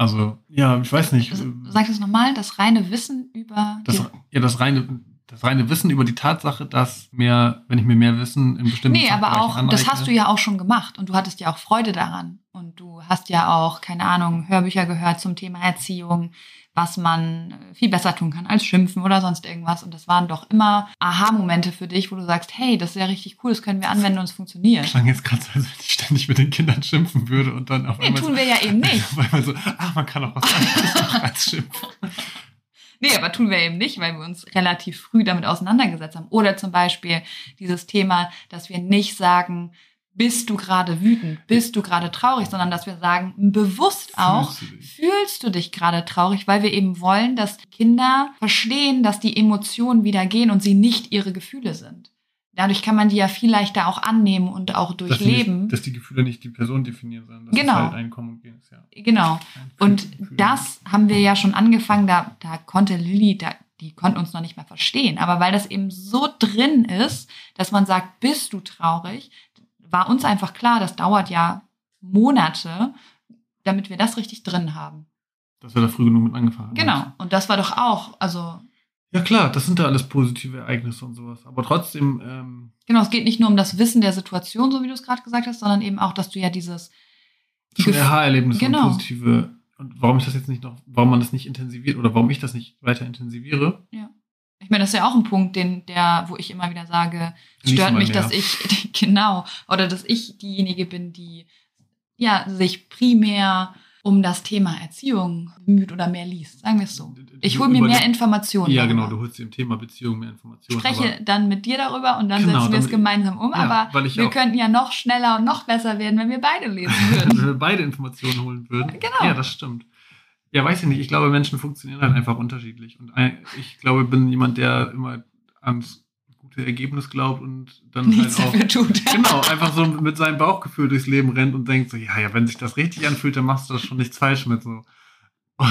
Also, ja, ich weiß nicht. Also, Sag das nochmal, das reine Wissen über. Das, ja, das reine, das reine Wissen über die Tatsache, dass mehr, wenn ich mir mehr Wissen in bestimmten Nee, aber auch, das aneigne- hast du ja auch schon gemacht und du hattest ja auch Freude daran. Und du hast ja auch, keine Ahnung, Hörbücher gehört zum Thema Erziehung, was man äh, viel besser tun kann als schimpfen oder sonst irgendwas. Und das waren doch immer Aha-Momente für dich, wo du sagst, hey, das ist ja richtig cool, das können wir anwenden und es funktioniert. klang jetzt gerade so, als wenn ich ständig mit den Kindern schimpfen würde und dann auf Nee, einmal tun so, wir ja eben nicht. auf einmal so, ah, man kann auch was anderes als schimpfen. Nee, aber tun wir eben nicht, weil wir uns relativ früh damit auseinandergesetzt haben. Oder zum Beispiel dieses Thema, dass wir nicht sagen, bist du gerade wütend, bist du gerade traurig, sondern dass wir sagen, bewusst auch, Fühlst du dich? fühlst du dich gerade traurig, weil wir eben wollen, dass Kinder verstehen, dass die Emotionen wieder gehen und sie nicht ihre Gefühle sind. Dadurch kann man die ja viel leichter auch annehmen und auch Dass durchleben. nicht, dass die Gefühle nicht die Person definieren, sondern dass Genau. es halt ein Kommen und Gehen ist, ja. genau. Und das haben wir ja schon angefangen, da, da konnte Lilly, da, die konnte uns noch nicht mal verstehen. Aber weil das eben so drin ist, dass man sagt, bist du traurig, war uns einfach klar, das dauert ja Monate, damit wir das richtig drin haben. Dass wir da früh genug mit angefangen haben. Genau. Und das war doch auch, also, Ja klar, das sind ja alles positive Ereignisse und sowas. Aber trotzdem, ähm, genau, es geht nicht nur um das Wissen der Situation, so wie du es gerade gesagt hast, sondern eben auch, dass du ja dieses, schon Aha-Erlebnisse Genau. und positive. Und warum ich das jetzt nicht noch, warum man das nicht intensiviert oder warum ich das nicht weiter intensiviere, ich meine, das ist ja auch ein Punkt, den, der, wo ich immer wieder sage, stört mich, mehr. dass ich, genau, oder dass ich diejenige bin, die, ja, sich primär um das Thema Erziehung bemüht oder mehr liest, sagen wir es so. Ich hole mir mehr Informationen. Ja, darüber. genau, du holst dir im Thema Beziehung mehr Informationen. spreche dann mit dir darüber und dann Genau, setzen wir es gemeinsam um. Ja, aber ich wir könnten ja noch schneller und noch besser werden, wenn wir beide lesen aber wenn würden. wir beide Informationen holen würden. Genau. Ja, das stimmt. Ja, weiß ich nicht. Ich glaube, Menschen funktionieren halt einfach unterschiedlich. Und ich glaube, ich bin jemand, der immer ans gute Ergebnis glaubt und dann Nichts halt auch. dafür tut. Genau, einfach so mit seinem Bauchgefühl durchs Leben rennt und denkt so, ja, ja, wenn sich das richtig anfühlt, dann machst du das schon nichts falsch mit so.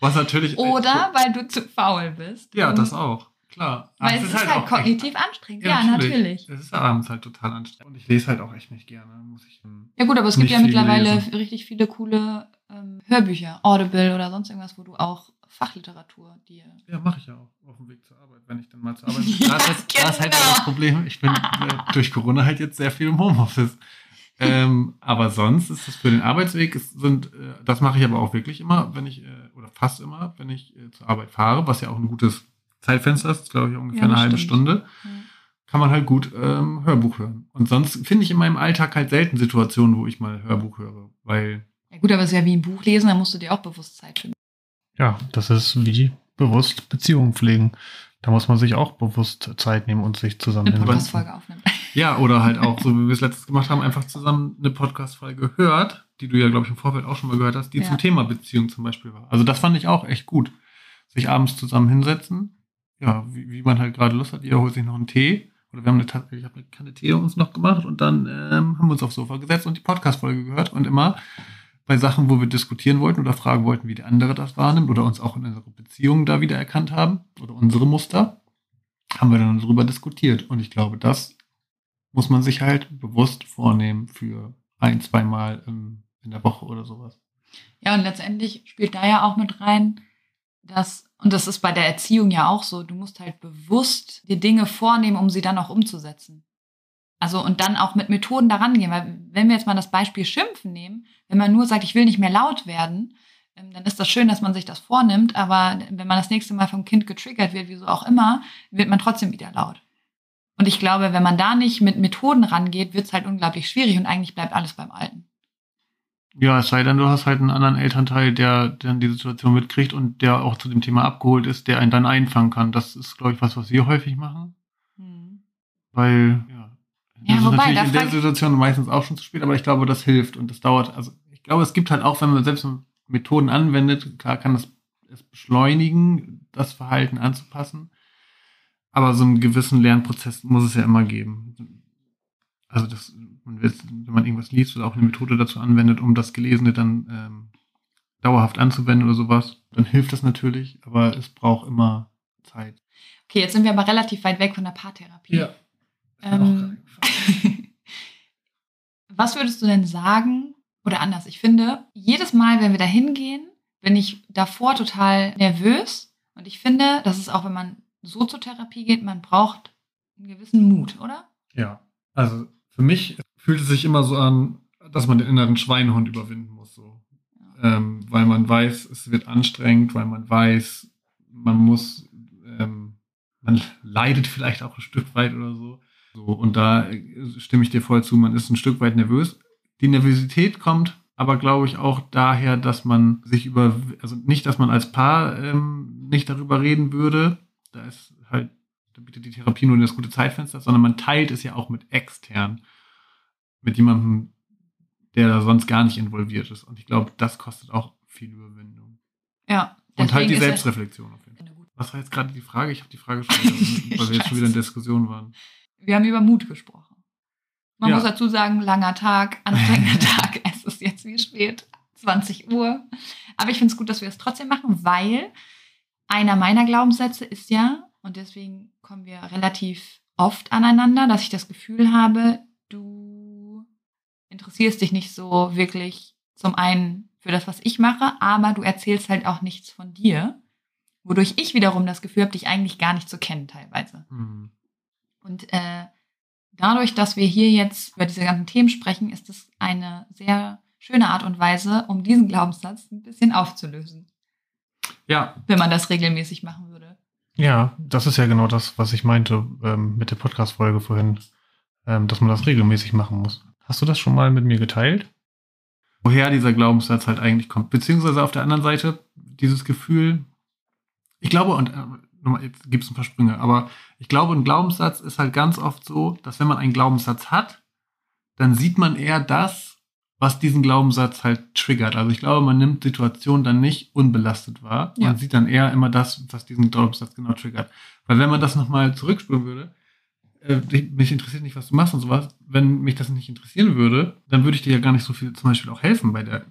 Was natürlich. Oder weil du zu faul bist. Ja, das auch. Klar. Weil es ist halt, auch echt- kognitiv anstrengend. Ja, natürlich. Es ist abends halt total anstrengend. Und ich lese halt auch echt nicht gerne. Muss ich, Ja gut, aber es gibt ja mittlerweile gelesen. richtig viele coole ähm, Hörbücher, Audible oder sonst irgendwas, wo du auch Fachliteratur dir. ja, mache ich ja auch auf dem Weg zur Arbeit, wenn ich dann mal zur Arbeit bin. Ja, da, ist, jetzt- da ist halt genau. das Problem, ich bin äh, durch Corona halt jetzt sehr viel im Homeoffice. ähm, aber sonst ist es für den Arbeitsweg, es sind, äh, das mache ich aber auch wirklich immer, wenn ich, äh, oder fast immer, wenn ich äh, zur Arbeit fahre, was ja auch ein gutes Zeitfenster ist, glaube ich, ungefähr Ja, eine das halbe. Stunde. kann man halt gut ähm, Hörbuch hören. Und sonst finde ich in meinem Alltag halt selten Situationen, wo ich mal Hörbuch höre, weil Ja gut, aber es ist ja wie ein Buch lesen, da musst du dir auch bewusst Zeit finden. ja, das ist wie bewusst Beziehungen pflegen. Da muss man sich auch bewusst Zeit nehmen und sich zusammen Eine hinsetzen. Podcast-Folge aufnehmen. Ja, oder halt auch, so wie wir es letztes gemacht haben, einfach zusammen eine Podcast-Folge hört, die du ja, glaube ich, im Vorfeld auch schon mal gehört hast, die Ja. zum Thema Beziehung zum Beispiel war. Also das fand ich auch echt gut. Sich abends zusammen hinsetzen, ja, wie, wie man halt gerade Lust hat. Jeder holt sich noch einen Tee. Oder wir haben eine Tasse, ich habe eine Kanne Tee uns noch gemacht und dann ähm, haben wir uns aufs Sofa gesetzt und die Podcast-Folge gehört und immer bei Sachen, wo wir diskutieren wollten oder fragen wollten, wie der andere das wahrnimmt oder uns auch in unserer Beziehung da wieder erkannt haben oder unsere Muster, haben wir dann darüber diskutiert. Und ich glaube, das muss man sich halt bewusst vornehmen für ein, zweimal im, in der Woche oder sowas. Ja, und letztendlich spielt da ja auch mit rein, dass, und das ist bei der Erziehung ja auch so, du musst halt bewusst dir Dinge vornehmen, um sie dann auch umzusetzen. Also und dann auch mit Methoden daran gehen, weil wenn wir jetzt mal das Beispiel Schimpfen nehmen, wenn man nur sagt, ich will nicht mehr laut werden, ähm, dann ist das schön, dass man sich das vornimmt, aber wenn man das nächste Mal vom Kind getriggert wird, wieso auch immer, wird man trotzdem wieder laut. Und ich glaube, wenn man da nicht mit Methoden rangeht, wird es halt unglaublich schwierig und eigentlich bleibt alles beim Alten. Ja, es sei denn, du hast halt einen anderen Elternteil, der dann die Situation mitkriegt und der auch zu dem Thema abgeholt ist, der einen dann einfangen kann. Das ist, glaube ich, was, was wir häufig machen. Weil, ja. Ja, das wobei, ist natürlich in der Situation meistens auch schon zu spät, aber ich glaube, das hilft und das dauert. Also ich glaube, es gibt halt auch, wenn man selbst Methoden anwendet, klar kann das es beschleunigen, das Verhalten anzupassen. Aber so einen gewissen Lernprozess muss es ja immer geben. Also das, wenn man irgendwas liest oder auch eine Methode dazu anwendet, um das Gelesene dann ähm, dauerhaft anzuwenden oder sowas, dann hilft das natürlich, aber es braucht immer Zeit. Okay, jetzt sind wir aber relativ weit weg von der Paartherapie. Ähm, was würdest du denn sagen? Oder anders, ich finde, jedes Mal, wenn wir da hingehen, bin ich davor total nervös. Und ich finde, das ist auch, wenn man so zur Therapie geht, man braucht einen gewissen Mut, oder? Ja, also für mich fühlt es sich immer so an, dass man den inneren Schweinehund überwinden muss, so. Ähm, weil man weiß, es wird anstrengend, weil man weiß, man muss, ähm, man leidet vielleicht auch ein Stück weit oder so. So. Und da äh, stimme ich dir voll zu, man ist ein Stück weit nervös. Die Nervosität kommt aber, glaube ich, auch daher, dass man sich über, also nicht, dass man als Paar ähm, nicht darüber reden würde. Da ist halt da bietet die Therapie nur das gute Zeitfenster, sondern man teilt es ja auch mit extern, mit jemandem, der da sonst gar nicht involviert ist. Und ich glaube, das kostet auch viel Überwindung. Ja. Und halt die Selbstreflexion auf jeden Fall. Was war jetzt gerade die Frage? Ich habe die Frage schon, weil wir jetzt schon wieder in Diskussion waren. Wir haben über Mut gesprochen. Man Ja. muss dazu sagen, langer Tag, anstrengender Tag. Es ist jetzt wie spät, 20 Uhr. Aber ich finde es gut, dass wir es trotzdem machen, weil einer meiner Glaubenssätze ist ja, und deswegen kommen wir relativ oft aneinander, dass ich das Gefühl habe, du interessierst dich nicht so wirklich zum einen für das, was ich mache, aber du erzählst halt auch nichts von dir, wodurch ich wiederum das Gefühl habe, dich eigentlich gar nicht zu kennen teilweise. Hm. Und äh, dadurch, dass wir hier jetzt über diese ganzen Themen sprechen, ist es eine sehr schöne Art und Weise, um diesen Glaubenssatz ein bisschen aufzulösen, Ja, wenn man das regelmäßig machen würde. ja, das ist ja genau das, was ich meinte ähm, mit der Podcast-Folge vorhin, ähm, dass man das regelmäßig machen muss. Hast du das schon mal mit mir geteilt? Woher dieser Glaubenssatz halt eigentlich kommt. Beziehungsweise auf der anderen Seite dieses Gefühl, ich glaube, und äh, jetzt gibt es ein paar Sprünge, aber ich glaube, ein Glaubenssatz ist halt ganz oft so, dass wenn man einen Glaubenssatz hat, dann sieht man eher das, was diesen Glaubenssatz halt triggert. Also ich glaube, man nimmt Situationen dann nicht unbelastet wahr. Ja. Man sieht dann eher immer das, was diesen Glaubenssatz genau triggert. Weil wenn man das nochmal zurückspüren würde, äh, mich interessiert nicht, was du machst und sowas, wenn mich das nicht interessieren würde, dann würde ich dir ja gar nicht so viel zum Beispiel auch helfen bei der,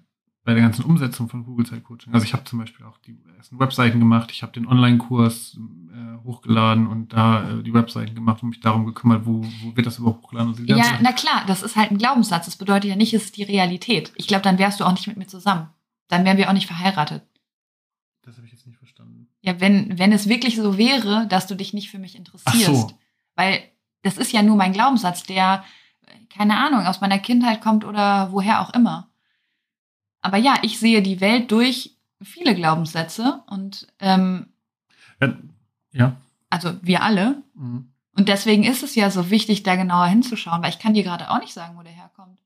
bei der ganzen Umsetzung von Google Zeit Coaching. Also ich habe zum Beispiel auch die ersten Webseiten gemacht, ich habe den Online-Kurs äh, hochgeladen und da äh, die Webseiten gemacht und mich darum gekümmert, wo, wo wird das überhaupt hochgeladen. Ja, na klar, das ist halt ein Glaubenssatz. Das bedeutet ja nicht, es ist die Realität. Ich glaube, dann wärst du auch nicht mit mir zusammen. Dann wären wir auch nicht verheiratet. das habe ich jetzt nicht verstanden. Ja, wenn, wenn es wirklich so wäre, dass du dich nicht für mich interessierst. Ach so. Weil das ist ja nur mein Glaubenssatz, der, äh, keine Ahnung, aus meiner Kindheit kommt oder woher auch immer. Aber ja, ich sehe die Welt durch viele Glaubenssätze und ähm, Ja. ja. also wir alle. Mhm. Und deswegen ist es ja so wichtig, da genauer hinzuschauen, weil ich kann dir gerade auch nicht sagen, wo der herkommt.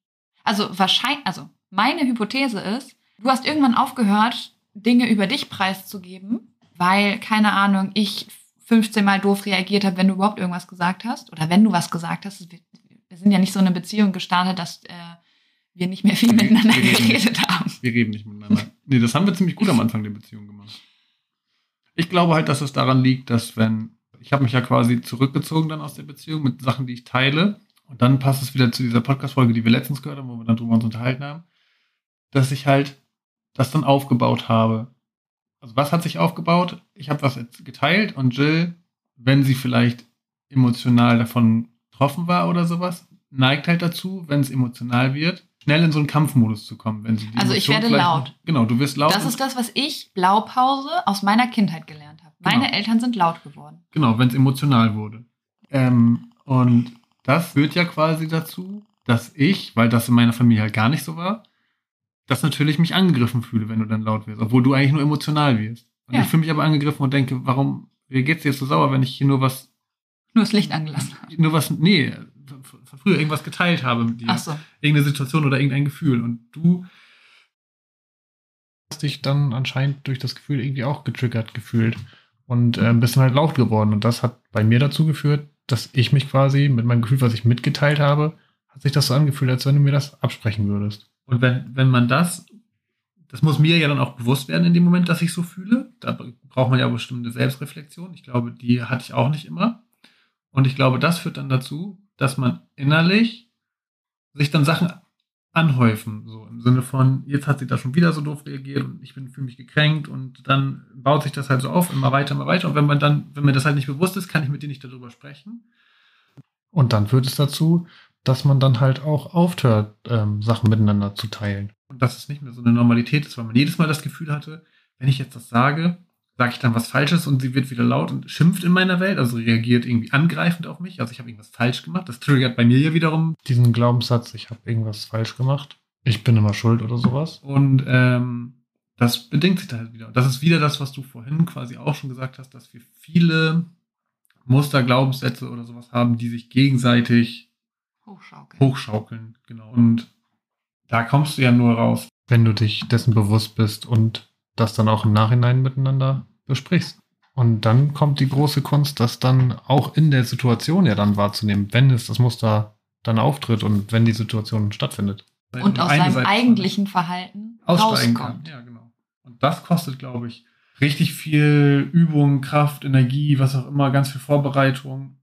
Also wahrscheinlich, also meine Hypothese ist, du hast irgendwann aufgehört, Dinge über dich preiszugeben, weil, keine Ahnung, ich 15 Mal doof reagiert habe, wenn du überhaupt irgendwas gesagt hast. Oder wenn du was gesagt hast. Wir, sind ja nicht so eine Beziehung gestartet, dass äh, wir nicht mehr viel miteinander wir geredet nicht. haben. Wir reden nicht miteinander. Nee, das haben wir ziemlich gut am Anfang der Beziehung gemacht. Ich glaube halt, dass es daran liegt, dass wenn, ich habe mich ja quasi zurückgezogen dann aus der Beziehung mit Sachen, die ich teile. Und dann passt es wieder zu dieser Podcast-Folge, die wir letztens gehört haben, wo wir dann drüber uns unterhalten haben, dass ich halt das dann aufgebaut habe. Also was hat sich aufgebaut? Ich habe was geteilt und Jill, wenn sie vielleicht emotional davon betroffen war oder sowas, neigt halt dazu, wenn es emotional wird, schnell in so einen Kampfmodus zu kommen. Wenn sie die Also ich Emotion werde vielleicht- laut. Genau, du wirst laut. Das ist das, was ich, Blaupause, aus meiner Kindheit gelernt habe. Meine Genau. Eltern sind laut geworden. Genau, wenn es emotional wurde. Ähm, und das führt ja quasi dazu, dass ich, weil das in meiner Familie halt gar nicht so war, dass natürlich mich angegriffen fühle, wenn du dann laut wirst, obwohl du eigentlich nur emotional wirst. Und Ja. ich fühle mich aber angegriffen und denke, warum, wie geht's dir jetzt so sauer, wenn ich hier nur was, Nur das Licht angelassen habe. nur was, nee, von früher irgendwas geteilt habe mit dir. Ach so. Irgendeine Situation oder irgendein Gefühl. Und du hast dich dann anscheinend durch das Gefühl irgendwie auch getriggert gefühlt und äh, bist dann halt laut geworden. Und das hat bei mir dazu geführt, dass ich mich quasi mit meinem Gefühl, was ich mitgeteilt habe, hat sich das so angefühlt, als wenn du mir das absprechen würdest. Und wenn, wenn man das, das muss mir ja dann auch bewusst werden in dem Moment, dass ich so fühle. Da braucht man ja bestimmte Selbstreflexion. Ich glaube, die hatte ich auch nicht immer. Und ich glaube, das führt dann dazu, dass man innerlich sich dann Sachen anhäufen, so im Sinne von, jetzt hat sie da schon wieder so doof reagiert und ich bin fühle mich gekränkt und dann baut sich das halt so auf, immer weiter, immer weiter. Und wenn man dann, wenn mir das halt nicht bewusst ist, kann ich mit dir nicht darüber sprechen. Und dann führt es dazu, dass man dann halt auch aufhört, ähm, Sachen miteinander zu teilen. Und dass es nicht mehr so eine Normalität ist, weil man jedes Mal das Gefühl hatte, wenn ich jetzt das sage, sage ich dann was Falsches und sie wird wieder laut und schimpft in meiner Welt, also reagiert irgendwie angreifend auf mich. Also ich habe irgendwas falsch gemacht. Das triggert bei mir ja wiederum diesen Glaubenssatz, ich habe irgendwas falsch gemacht. Ich bin immer schuld oder sowas. Und ähm, das bedingt sich da halt wieder. Und das ist wieder das, was du vorhin quasi auch schon gesagt hast, dass wir viele Muster, Glaubenssätze oder sowas haben, die sich gegenseitig Hochschaukeln. hochschaukeln. Genau. Und da kommst du ja nur raus, wenn du dich dessen bewusst bist und das dann auch im Nachhinein miteinander besprichst. Und dann kommt die große Kunst, das dann auch in der Situation ja dann wahrzunehmen, wenn es das Muster dann auftritt und wenn die Situation stattfindet. Und aus Eine seinem Seite eigentlichen Verhalten aussteigen kann. rauskommt. Ja, genau. Und das kostet, glaube ich, richtig viel Übung, Kraft, Energie, was auch immer, ganz viel Vorbereitung.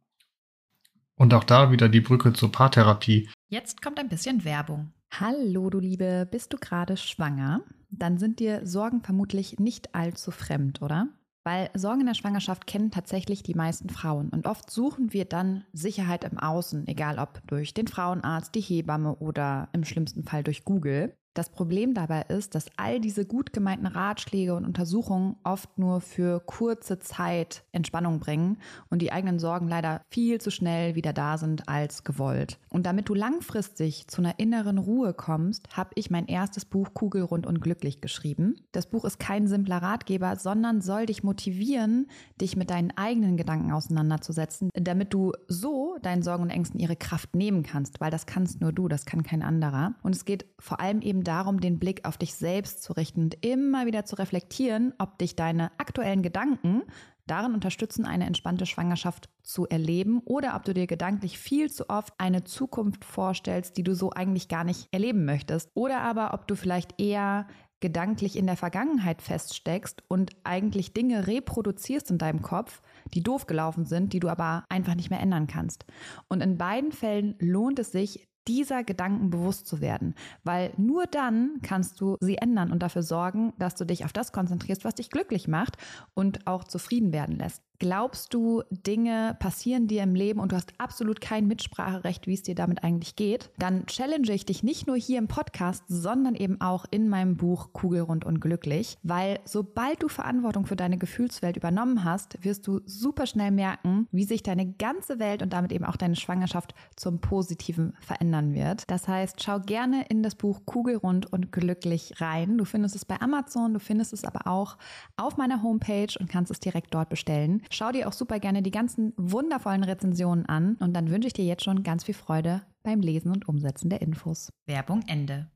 Und auch da wieder die Brücke zur Paartherapie. Jetzt kommt ein bisschen Werbung. Hallo, du Liebe, bist du gerade schwanger? Dann sind dir Sorgen vermutlich nicht allzu fremd, oder? Weil Sorgen in der Schwangerschaft kennen tatsächlich die meisten Frauen und oft suchen wir dann Sicherheit im Außen, egal ob durch den Frauenarzt, die Hebamme oder im schlimmsten Fall durch Google. Das Problem dabei ist, dass all diese gut gemeinten Ratschläge und Untersuchungen oft nur für kurze Zeit Entspannung bringen und die eigenen Sorgen leider viel zu schnell wieder da sind als gewollt. Und damit du langfristig zu einer inneren Ruhe kommst, habe ich mein erstes Buch Kugelrund und glücklich geschrieben. Das Buch ist kein simpler Ratgeber, sondern soll dich motivieren, dich mit deinen eigenen Gedanken auseinanderzusetzen, damit du so deinen Sorgen und Ängsten ihre Kraft nehmen kannst, weil das kannst nur du, das kann kein anderer. Und es geht vor allem eben darum, den Blick auf dich selbst zu richten und immer wieder zu reflektieren, ob dich deine aktuellen Gedanken darin unterstützen, eine entspannte Schwangerschaft zu erleben oder ob du dir gedanklich viel zu oft eine Zukunft vorstellst, die du so eigentlich gar nicht erleben möchtest. Oder aber ob du vielleicht eher gedanklich in der Vergangenheit feststeckst und eigentlich Dinge reproduzierst in deinem Kopf, die doof gelaufen sind, die du aber einfach nicht mehr ändern kannst. Und in beiden Fällen lohnt es sich, dieser Gedanken bewusst zu werden, weil nur dann kannst du sie ändern und dafür sorgen, dass du dich auf das konzentrierst, was dich glücklich macht und auch zufrieden werden lässt. Glaubst du, Dinge passieren dir im Leben und du hast absolut kein Mitspracherecht, wie es dir damit eigentlich geht? Dann challenge ich dich nicht nur hier im Podcast, sondern eben auch in meinem Buch Kugelrund und Glücklich, weil sobald du Verantwortung für deine Gefühlswelt übernommen hast, wirst du super schnell merken, wie sich deine ganze Welt und damit eben auch deine Schwangerschaft zum Positiven verändern wird. Das heißt, schau gerne in das Buch Kugelrund und Glücklich rein. Du findest es bei Amazon, du findest es aber auch auf meiner Homepage und kannst es direkt dort bestellen. Schau dir auch super gerne die ganzen wundervollen Rezensionen an und dann wünsche ich dir jetzt schon ganz viel Freude beim Lesen und Umsetzen der Infos. Werbung Ende.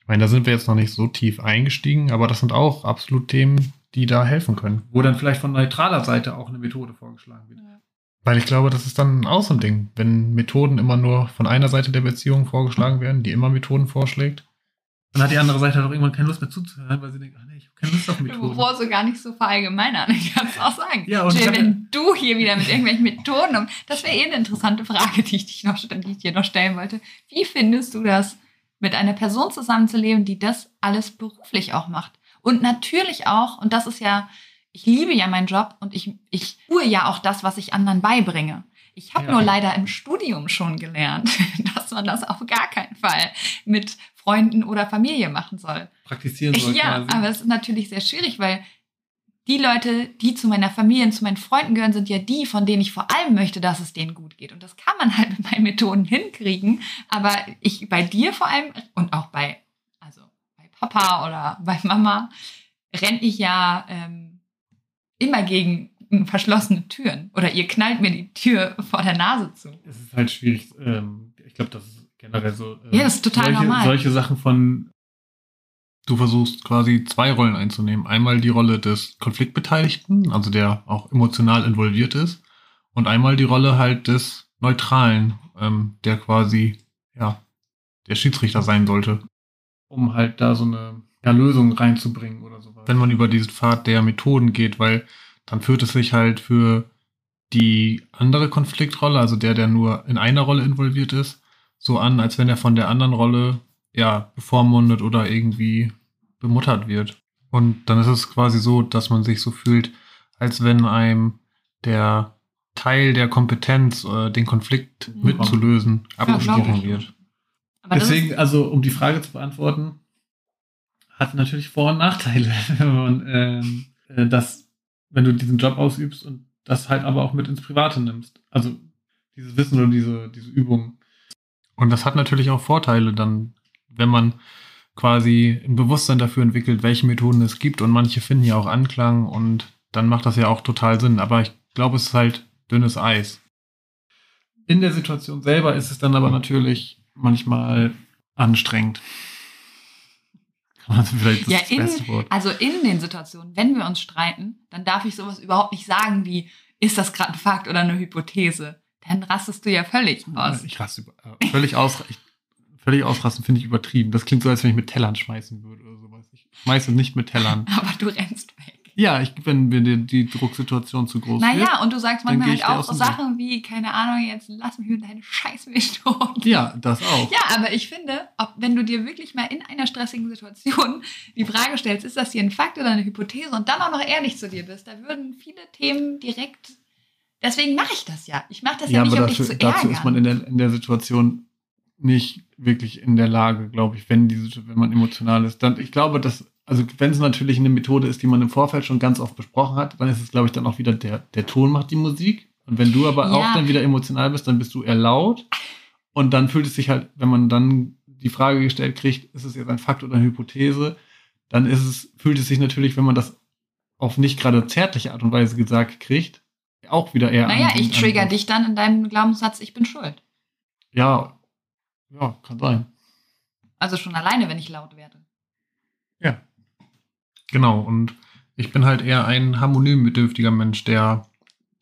Ich meine, da sind wir jetzt noch nicht so tief eingestiegen, aber das sind auch absolut Themen, die da helfen können. Wo dann vielleicht von neutraler Seite auch eine Methode vorgeschlagen wird. Weil ich glaube, das ist dann auch so ein Ding. Wenn Methoden immer nur von einer Seite der Beziehung vorgeschlagen werden, die immer Methoden vorschlägt, dann hat die andere Seite halt auch irgendwann keine Lust mehr zuzuhören, weil sie denkt, ach nee, ich auf Methoden. Bevor so gar nicht so verallgemeinern, ich kann es auch sagen. Ja, und Jill, wenn du hier wieder mit irgendwelchen Methoden um, das wäre eh eine interessante Frage, die ich, dich noch, die ich dir noch stellen wollte. Wie findest du das, mit einer Person zusammenzuleben, die das alles beruflich auch macht? Und natürlich auch, und das ist ja, ich liebe ja meinen Job und ich, ich tue ja auch das, was ich anderen beibringe. Ich habe Ja. nur leider im Studium schon gelernt, dass man das auf gar keinen Fall mit Freunden oder Familie machen soll. Praktizieren Ja, aber es ist natürlich sehr schwierig, weil die Leute, die zu meiner Familie und zu meinen Freunden gehören, sind ja die, von denen ich vor allem möchte, dass es denen gut geht. Und das kann man halt mit meinen Methoden hinkriegen. Aber ich bei dir vor allem und auch bei, also bei Papa oder bei Mama, renne ich ja ähm, immer gegen verschlossene Türen. Oder ihr knallt mir die Tür vor der Nase zu. es ist halt schwierig. Ähm, ich glaube, das ist generell so. äh, Ja, das ist total solche, normal. Solche Sachen von. Du versuchst quasi zwei Rollen einzunehmen. Einmal die Rolle des Konfliktbeteiligten, also der auch emotional involviert ist, und einmal die Rolle halt des Neutralen, ähm, der quasi, ja, der Schiedsrichter sein sollte, um halt da so eine ja, Lösung reinzubringen oder sowas. Wenn man über diesen Pfad der Methoden geht, weil dann führt es sich halt für die andere Konfliktrolle, also der, der nur in einer Rolle involviert ist, so an, als wenn er von der anderen Rolle ja bevormundet oder irgendwie bemuttert wird. Und dann ist es quasi so, dass man sich so fühlt, als wenn einem der Teil der Kompetenz, äh, den Konflikt Mhm. mitzulösen, abgesprochen wird. Aber Deswegen, also um die Frage zu beantworten, hat natürlich Vor- und Nachteile, wenn man ähm, äh, das, wenn du diesen Job ausübst und das halt aber auch mit ins Private nimmst. Also dieses Wissen oder diese, diese Übung. Und das hat natürlich auch Vorteile dann, wenn man quasi ein Bewusstsein dafür entwickelt, welche Methoden es gibt und manche finden ja auch Anklang und dann macht das ja auch total Sinn. Aber ich glaube, es ist halt dünnes Eis. In der Situation selber ist es dann aber natürlich manchmal anstrengend. Man vielleicht Ja, das in- beste Wort. Also in den Situationen, wenn wir uns streiten, dann darf ich sowas überhaupt nicht sagen wie, ist das gerade ein Fakt oder eine Hypothese? Dann rastest du ja völlig aus. Ich raste äh, völlig aus, ich, völlig ausrasten finde ich übertrieben. Das klingt so, als wenn ich mit Tellern schmeißen würde oder sowas. Ich schmeiße nicht mit Tellern. Aber du rennst. Ja, ich, wenn mir die, die Drucksituation zu groß wird. Naja, und du sagst manchmal halt auch dem Sachen wie, keine Ahnung, jetzt lass mich mit deinen Scheißmethoden. Ja, das auch. Ja, aber ich finde, ob, wenn du dir wirklich mal in einer stressigen Situation die Frage stellst, ist das hier ein Fakt oder eine Hypothese und dann auch noch ehrlich zu dir bist, da würden viele Themen direkt. Deswegen mache ich das ja. Ich mache das ja, Ja, nicht, aber um dafür, dich zu ärgern. dazu ist man in der, in der Situation nicht wirklich in der Lage, glaube ich, wenn diese, wenn man emotional ist. Dann, ich glaube, dass, also wenn es natürlich eine Methode ist, die man im Vorfeld schon ganz oft besprochen hat, dann ist es, glaube ich, dann auch wieder der, der Ton macht die Musik. Und wenn du aber Ja. auch dann wieder emotional bist, dann bist du eher laut. Und dann fühlt es sich halt, wenn man dann die Frage gestellt kriegt, ist es jetzt ein Fakt oder eine Hypothese, dann ist es, fühlt es sich natürlich, wenn man das auf nicht gerade zärtliche Art und Weise gesagt kriegt, auch wieder eher naja, an- ich an- trigger dich dann in deinem Glaubenssatz, ich bin schuld. Ja, ja, kann sein. Also schon alleine, wenn ich laut werde. Ja. Genau, und ich bin halt eher ein harmoniebedürftiger Mensch, der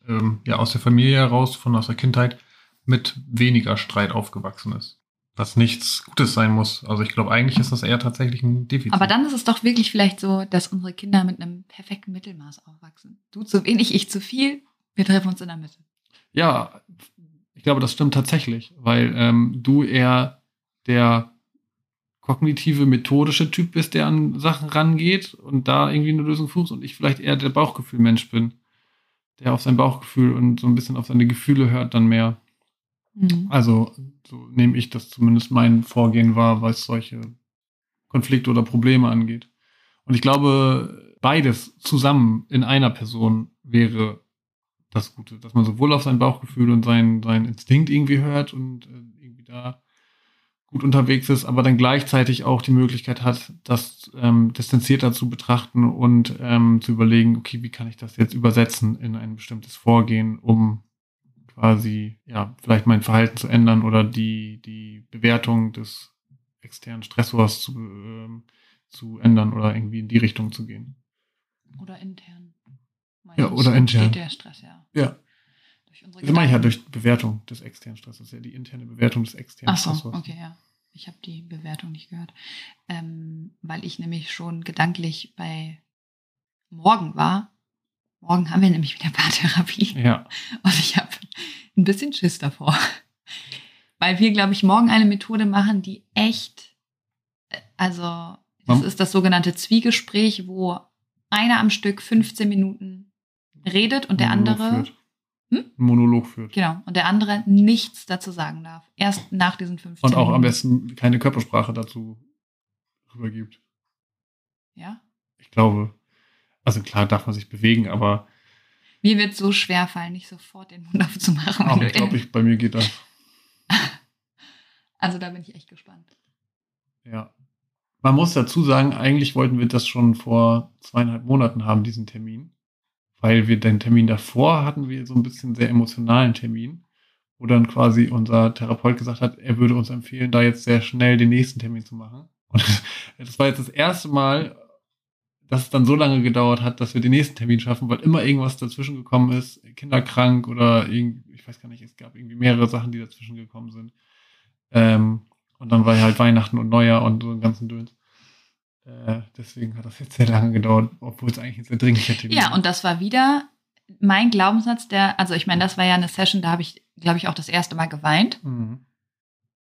ähm, ja aus der Familie heraus, von aus der Kindheit, mit weniger Streit aufgewachsen ist. Was nichts Gutes sein muss. Also ich glaube, eigentlich ist das eher tatsächlich ein Defizit. Aber dann ist es doch wirklich vielleicht so, dass unsere Kinder mit einem perfekten Mittelmaß aufwachsen. Du zu wenig, ich zu viel. Wir treffen uns in der Mitte. Ja, ich glaube, das stimmt tatsächlich, weil ähm, du eher der kognitive, methodische Typ bist, der an Sachen rangeht und da irgendwie eine Lösung sucht und ich vielleicht eher der Bauchgefühl-Mensch bin, der auf sein Bauchgefühl und so ein bisschen auf seine Gefühle hört dann mehr. Mhm. Also so nehme ich das zumindest mein Vorgehen war, was solche Konflikte oder Probleme angeht. Und ich glaube, beides zusammen in einer Person wäre das Gute, dass man sowohl auf sein Bauchgefühl und seinen, seinen Instinkt irgendwie hört und äh, irgendwie da gut unterwegs ist, aber dann gleichzeitig auch die Möglichkeit hat, das ähm, distanzierter zu betrachten und ähm, zu überlegen, okay, wie kann ich das jetzt übersetzen in ein bestimmtes Vorgehen, um quasi, ja, vielleicht mein Verhalten zu ändern oder die, die Bewertung des externen Stressors zu, ähm, zu ändern oder irgendwie in die Richtung zu gehen. Oder intern. Ja, oder intern. Der Stress, ja. Ja. Durch unsere Das mache ich ja durch Bewertung des externen ist ja die interne Bewertung des externen Ach so, Stresses. okay, ja. Ich habe die Bewertung nicht gehört. Ähm, weil ich nämlich schon gedanklich bei morgen war. Morgen haben wir nämlich wieder Paartherapie. Ja. Und ich habe ein bisschen Schiss davor. Weil wir, glaube ich, morgen eine Methode machen, die echt, äh, also das ist das sogenannte Zwiegespräch, wo einer am Stück 15 Minuten redet und der andere, Führt. Hm? Monolog führt. genau, und der andere nichts dazu sagen darf. Erst nach diesen 15 Und auch am besten keine Körpersprache dazu rübergibt. Ja. Ich glaube, also klar darf man sich bewegen, aber Mir wird so schwer fallen, nicht sofort den Mund aufzumachen. auch glaube, ich, bei mir geht das. Also da bin ich echt gespannt. Ja. Man muss dazu sagen, eigentlich wollten wir das schon vor zweieinhalb Monaten haben, diesen Termin. Weil wir den Termin davor hatten wir so ein bisschen sehr emotionalen Termin, wo dann quasi unser Therapeut gesagt hat, er würde uns empfehlen, da jetzt sehr schnell den nächsten Termin zu machen. Und das war jetzt das erste Mal, dass es dann so lange gedauert hat, dass wir den nächsten Termin schaffen, weil immer irgendwas dazwischen gekommen ist, Kinder krank oder ich weiß gar nicht, es gab irgendwie mehrere Sachen, die dazwischen gekommen sind. Ähm, und dann war halt Weihnachten und Neujahr und so einen ganzen Döns. Äh, deswegen hat das jetzt sehr lange gedauert, obwohl es eigentlich ein sehr dringlicher Termin Ja, und das war wieder mein Glaubenssatz, der, also ich meine, das war ja eine Session, da habe ich, glaube ich, auch das erste Mal geweint, Mhm.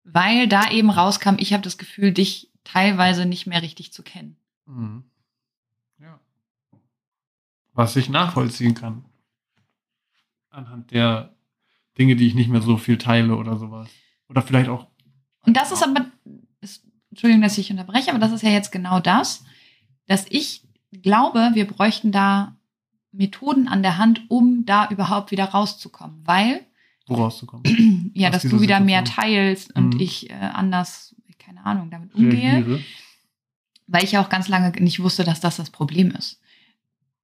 weil da eben rauskam, ich habe das Gefühl, dich teilweise nicht mehr richtig zu kennen. Mhm. Ja. Was ich nachvollziehen kann. Anhand der Dinge, die ich nicht mehr so viel teile oder sowas. Oder vielleicht auch. Und das ist aber, ist, Entschuldigung, dass ich unterbreche, aber das ist ja jetzt genau das, dass ich glaube, wir bräuchten da Methoden an der Hand, um da überhaupt wieder rauszukommen, weil wo rauszukommen. ja, dass du wieder mehr Situation. teilst und Mhm. ich äh, anders, keine Ahnung, damit umgehe. Reagiere. weil ich ja auch ganz lange nicht wusste, dass das das Problem ist.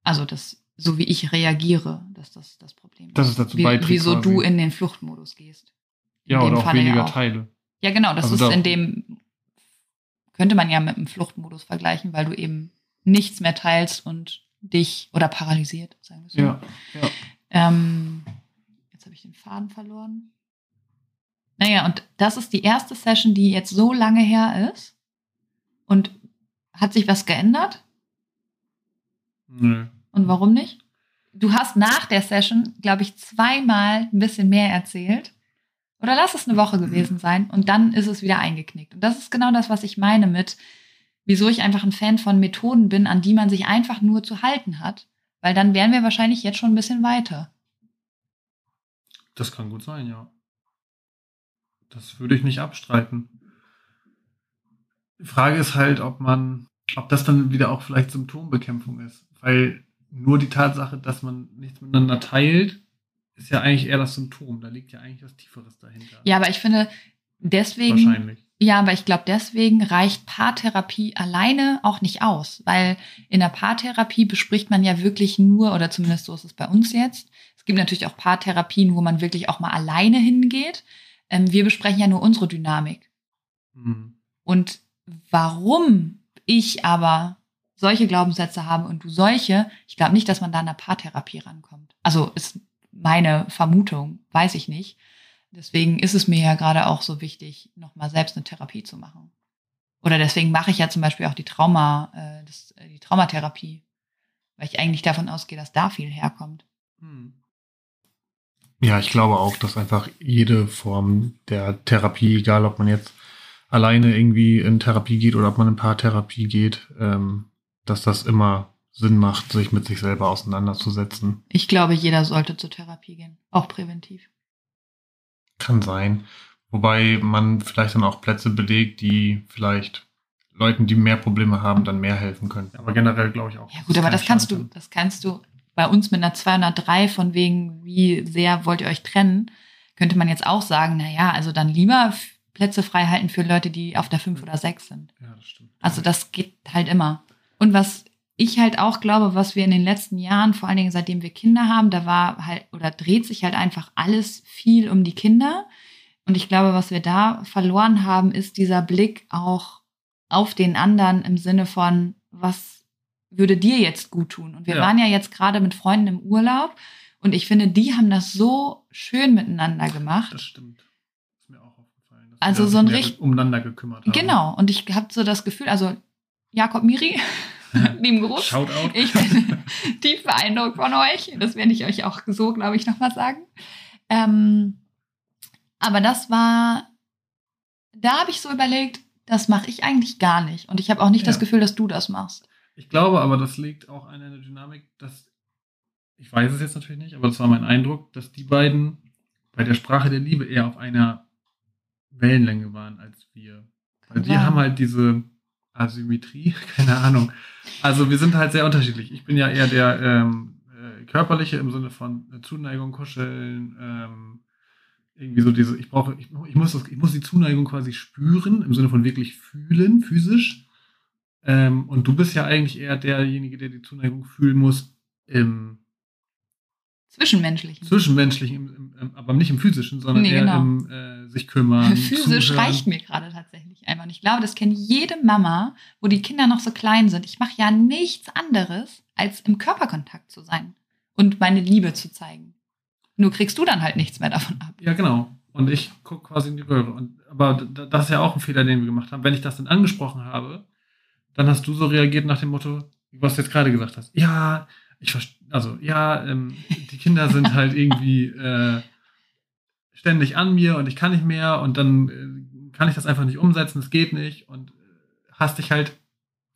Also das, so wie ich reagiere, dass das das Problem ist. Dass es dazu wie, beiträgt Wieso quasi. du in den Fluchtmodus gehst. In Ja, dem oder auch Falle ja weniger auch. Teile. Ja, genau, das Also ist da- in dem, könnte man ja mit dem Fluchtmodus vergleichen, weil du eben nichts mehr teilst und dich oder paralysiert, sagen wir so. Ja, ja. Ähm, jetzt habe ich den Faden verloren. Naja, und das ist die erste Session, die jetzt so lange her ist. Und hat sich was geändert? Nö. Und warum nicht? Du hast nach der Session, glaube ich, zweimal ein bisschen mehr erzählt. Oder lass es eine Woche gewesen sein und dann ist es wieder eingeknickt. Und das ist genau das, was ich meine mit, wieso ich einfach ein Fan von Methoden bin, an die man sich einfach nur zu halten hat. Weil dann wären wir wahrscheinlich jetzt schon ein bisschen weiter. Das kann gut sein, ja. Das würde ich nicht abstreiten. Die Frage ist halt, ob man, ob das dann wieder auch vielleicht Symptombekämpfung ist. Weil nur die Tatsache, dass man nichts miteinander teilt, ist ja eigentlich eher das Symptom. Da liegt ja eigentlich was Tieferes dahinter. Ja, aber ich finde, deswegen, Wahrscheinlich. ja, aber ich glaube, deswegen reicht Paartherapie alleine auch nicht aus, weil in der Paartherapie bespricht man ja wirklich nur, oder zumindest so ist es bei uns jetzt. Es gibt natürlich auch Paartherapien, wo man wirklich auch mal alleine hingeht. Ähm, wir besprechen ja nur unsere Dynamik. Mhm. Und warum ich aber solche Glaubenssätze habe und du solche, ich glaube nicht, dass man da in der Paartherapie rankommt. Also ist meine Vermutung, weiß ich nicht. Deswegen ist es mir ja gerade auch so wichtig, nochmal selbst eine Therapie zu machen. Oder deswegen mache ich ja zum Beispiel auch die Trauma, äh, das, äh, die Traumatherapie, weil ich eigentlich davon ausgehe, dass da viel herkommt. Mhm. Ja, ich glaube auch, dass einfach jede Form der Therapie, egal ob man jetzt alleine irgendwie in Therapie geht oder ob man in Paartherapie geht, ähm, dass das immer Sinn macht, sich mit sich selber auseinanderzusetzen. Ich glaube, jeder sollte zur Therapie gehen, auch präventiv. Kann sein. Wobei man vielleicht dann auch Plätze belegt, die vielleicht Leuten, die mehr Probleme haben, dann mehr helfen können. Aber generell glaube ich auch. Ja gut, aber das kannst du, Schaden das kannst du bei uns mit einer 203 von wegen, wie sehr wollt ihr euch trennen, könnte man jetzt auch sagen, na ja, also dann lieber Plätze frei halten für Leute, die auf der 5 oder 6 sind. Ja, das stimmt. Also das geht halt immer. Und was ich halt auch glaube, was wir in den letzten Jahren, vor allen Dingen seitdem wir Kinder haben, da war halt oder dreht sich halt einfach alles viel um die Kinder. Und ich glaube, was wir da verloren haben, ist dieser Blick auch auf den anderen im Sinne von, was würde dir jetzt gut tun? Und wir Ja. waren ja jetzt gerade mit Freunden im Urlaub und ich finde, die haben das so schön miteinander gemacht. Das stimmt. Ist mir auch aufgefallen. dass Also so ein mehr richt- umeinander gekümmert haben. Genau, und ich habe so das Gefühl, also Jakob Miri, lieben Gruß. Shoutout. Ich bin tief beeindruckt von euch. Das werde ich euch auch so, glaube ich, nochmal sagen. Ähm, aber das war, da habe ich so überlegt, das mache ich eigentlich gar nicht. Und ich habe auch nicht das Ja. Gefühl, dass du das machst. Ich glaube aber, das liegt auch an einer Dynamik, dass, ich weiß es jetzt natürlich nicht, aber das war mein Eindruck, dass die beiden bei der Sprache der Liebe eher auf einer Wellenlänge waren als wir. Weil wir haben halt diese Asymmetrie, keine Ahnung. Also wir sind halt sehr unterschiedlich. Ich bin ja eher der ähm, äh, körperliche im Sinne von äh, Zuneigung, Kuscheln, ähm, irgendwie so diese, ich brauche, ich, ich, muss das, ich muss die Zuneigung quasi spüren, im Sinne von wirklich fühlen, physisch. Ähm, und du bist ja eigentlich eher derjenige, der die Zuneigung fühlen muss im Zwischenmenschlichen. zwischenmenschlichen, aber nicht im physischen, sondern Nee, eher genau. im äh, sich kümmern. Physisch zuhören. reicht mir gerade tatsächlich einfach. Und ich glaube, das kennt jede Mama, wo die Kinder noch so klein sind. Ich mache ja nichts anderes, als im Körperkontakt zu sein und meine Liebe zu zeigen. Nur kriegst du dann halt nichts mehr davon ab. Ja, genau. Und ich gucke quasi in die Röhre. Und, aber das ist ja auch ein Fehler, den wir gemacht haben. Wenn ich das dann angesprochen habe, dann hast du so reagiert nach dem Motto, was du jetzt gerade gesagt hast. Ja, ich verstehe, also ja, ähm, die Kinder sind halt irgendwie äh, ständig an mir und ich kann nicht mehr und dann äh, kann ich das einfach nicht umsetzen, es geht nicht und äh, hast dich halt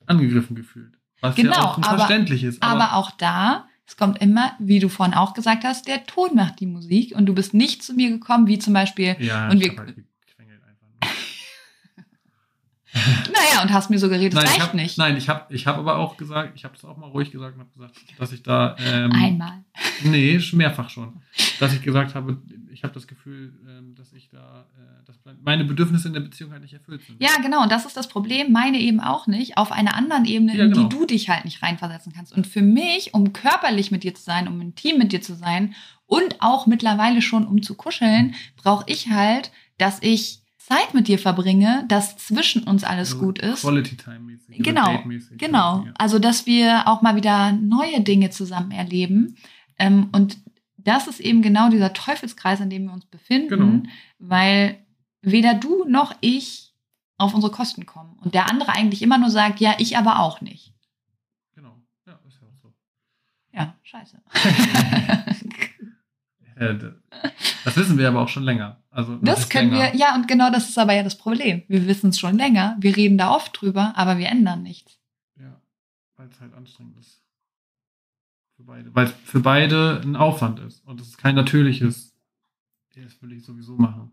angegriffen gefühlt. Was Genau, ja auch aber- verständlich ist. Aber auch da, es kommt immer, wie du vorhin auch gesagt hast, der Ton macht die Musik und du bist nicht zu mir gekommen, wie zum Beispiel, ja, und ich wir- halt. Naja, und hast mir suggeriert, das nein, ich reicht hab, nicht. Nein, ich habe ich hab aber auch gesagt, ich habe das auch mal ruhig gesagt und habe gesagt, dass ich da. Ähm, Einmal. Nee, mehrfach schon. Dass ich gesagt habe, ich habe das Gefühl, ähm, dass ich da, äh, dass meine Bedürfnisse in der Beziehung halt nicht erfüllt sind. Ja, genau. Und das ist das Problem. Meine eben auch nicht. Auf einer anderen Ebene, Ja, in genau. die du dich halt nicht reinversetzen kannst. Und für mich, um körperlich mit dir zu sein, um intim mit dir zu sein und auch mittlerweile schon um zu kuscheln, brauche ich halt, dass ich Zeit mit dir verbringe, dass zwischen uns alles Also gut ist. Quality Time mäßig. Genau, Date-mäßig. Genau. Ja. Also, dass wir auch mal wieder neue Dinge zusammen erleben. Ähm, und das ist eben genau dieser Teufelskreis, in dem wir uns befinden, Genau. weil weder du noch ich auf unsere Kosten kommen. Und der andere eigentlich immer nur sagt, ja, ich aber auch nicht. Genau. Ja, ist ja auch so. Ja, scheiße. Das wissen wir aber auch schon länger. Also, Das können länger? wir, ja, und genau das ist aber ja das Problem. Wir wissen es schon länger, wir reden da oft drüber, aber wir ändern nichts. Ja, weil es halt anstrengend ist. Für beide. Weil es für beide ein Aufwand ist. Und es ist kein natürliches, ja, das will ich sowieso machen.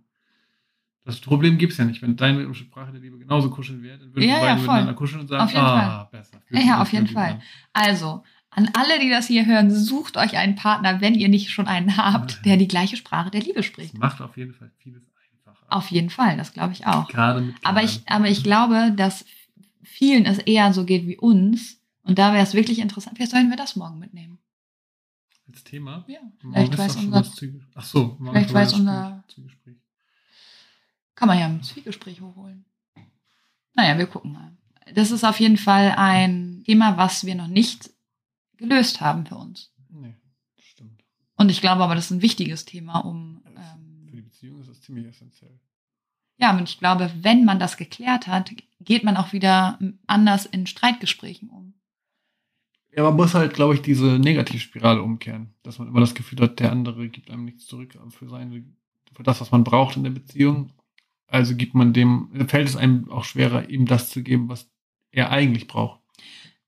Das Problem gibt es ja nicht. Wenn deine Sprache der Liebe genauso kuscheln wäre, dann würden Ja, wir ja, beide voll. miteinander kuscheln und sagen, ah, besser. Fühlt Ja, sich auf jeden Fall. Also, an alle, die das hier hören, sucht euch einen Partner, wenn ihr nicht schon einen habt, der die gleiche Sprache der Liebe spricht. Das macht auf jeden Fall vieles einfacher. Auf jeden Fall, das glaube ich auch. Gerade mit Aber ich, aber ich glaube, dass vielen es eher so geht wie uns. Und da wäre es wirklich interessant. Vielleicht sollen wir das morgen mitnehmen. Als Thema. Ja, Morgen vielleicht weiß unser. Ach so, morgen vielleicht weiß unser- Zwiegespräch. kann man ja ein Zwiegespräch hochholen. Naja, wir gucken mal. Das ist auf jeden Fall ein Thema, was wir noch nicht gelöst haben für uns. Nee, das stimmt. Und ich glaube aber, das ist ein wichtiges Thema, um, Für ähm, die Beziehung ist das ziemlich essentiell. ja, und ich glaube, wenn man das geklärt hat, geht man auch wieder anders in Streitgesprächen um. Ja, man muss halt, glaube ich, diese Negativspirale umkehren. Dass man immer das Gefühl hat, der andere gibt einem nichts zurück für seine, für das, was man braucht in der Beziehung. Also gibt man dem, fällt es einem auch schwerer, ihm das zu geben, was er eigentlich braucht.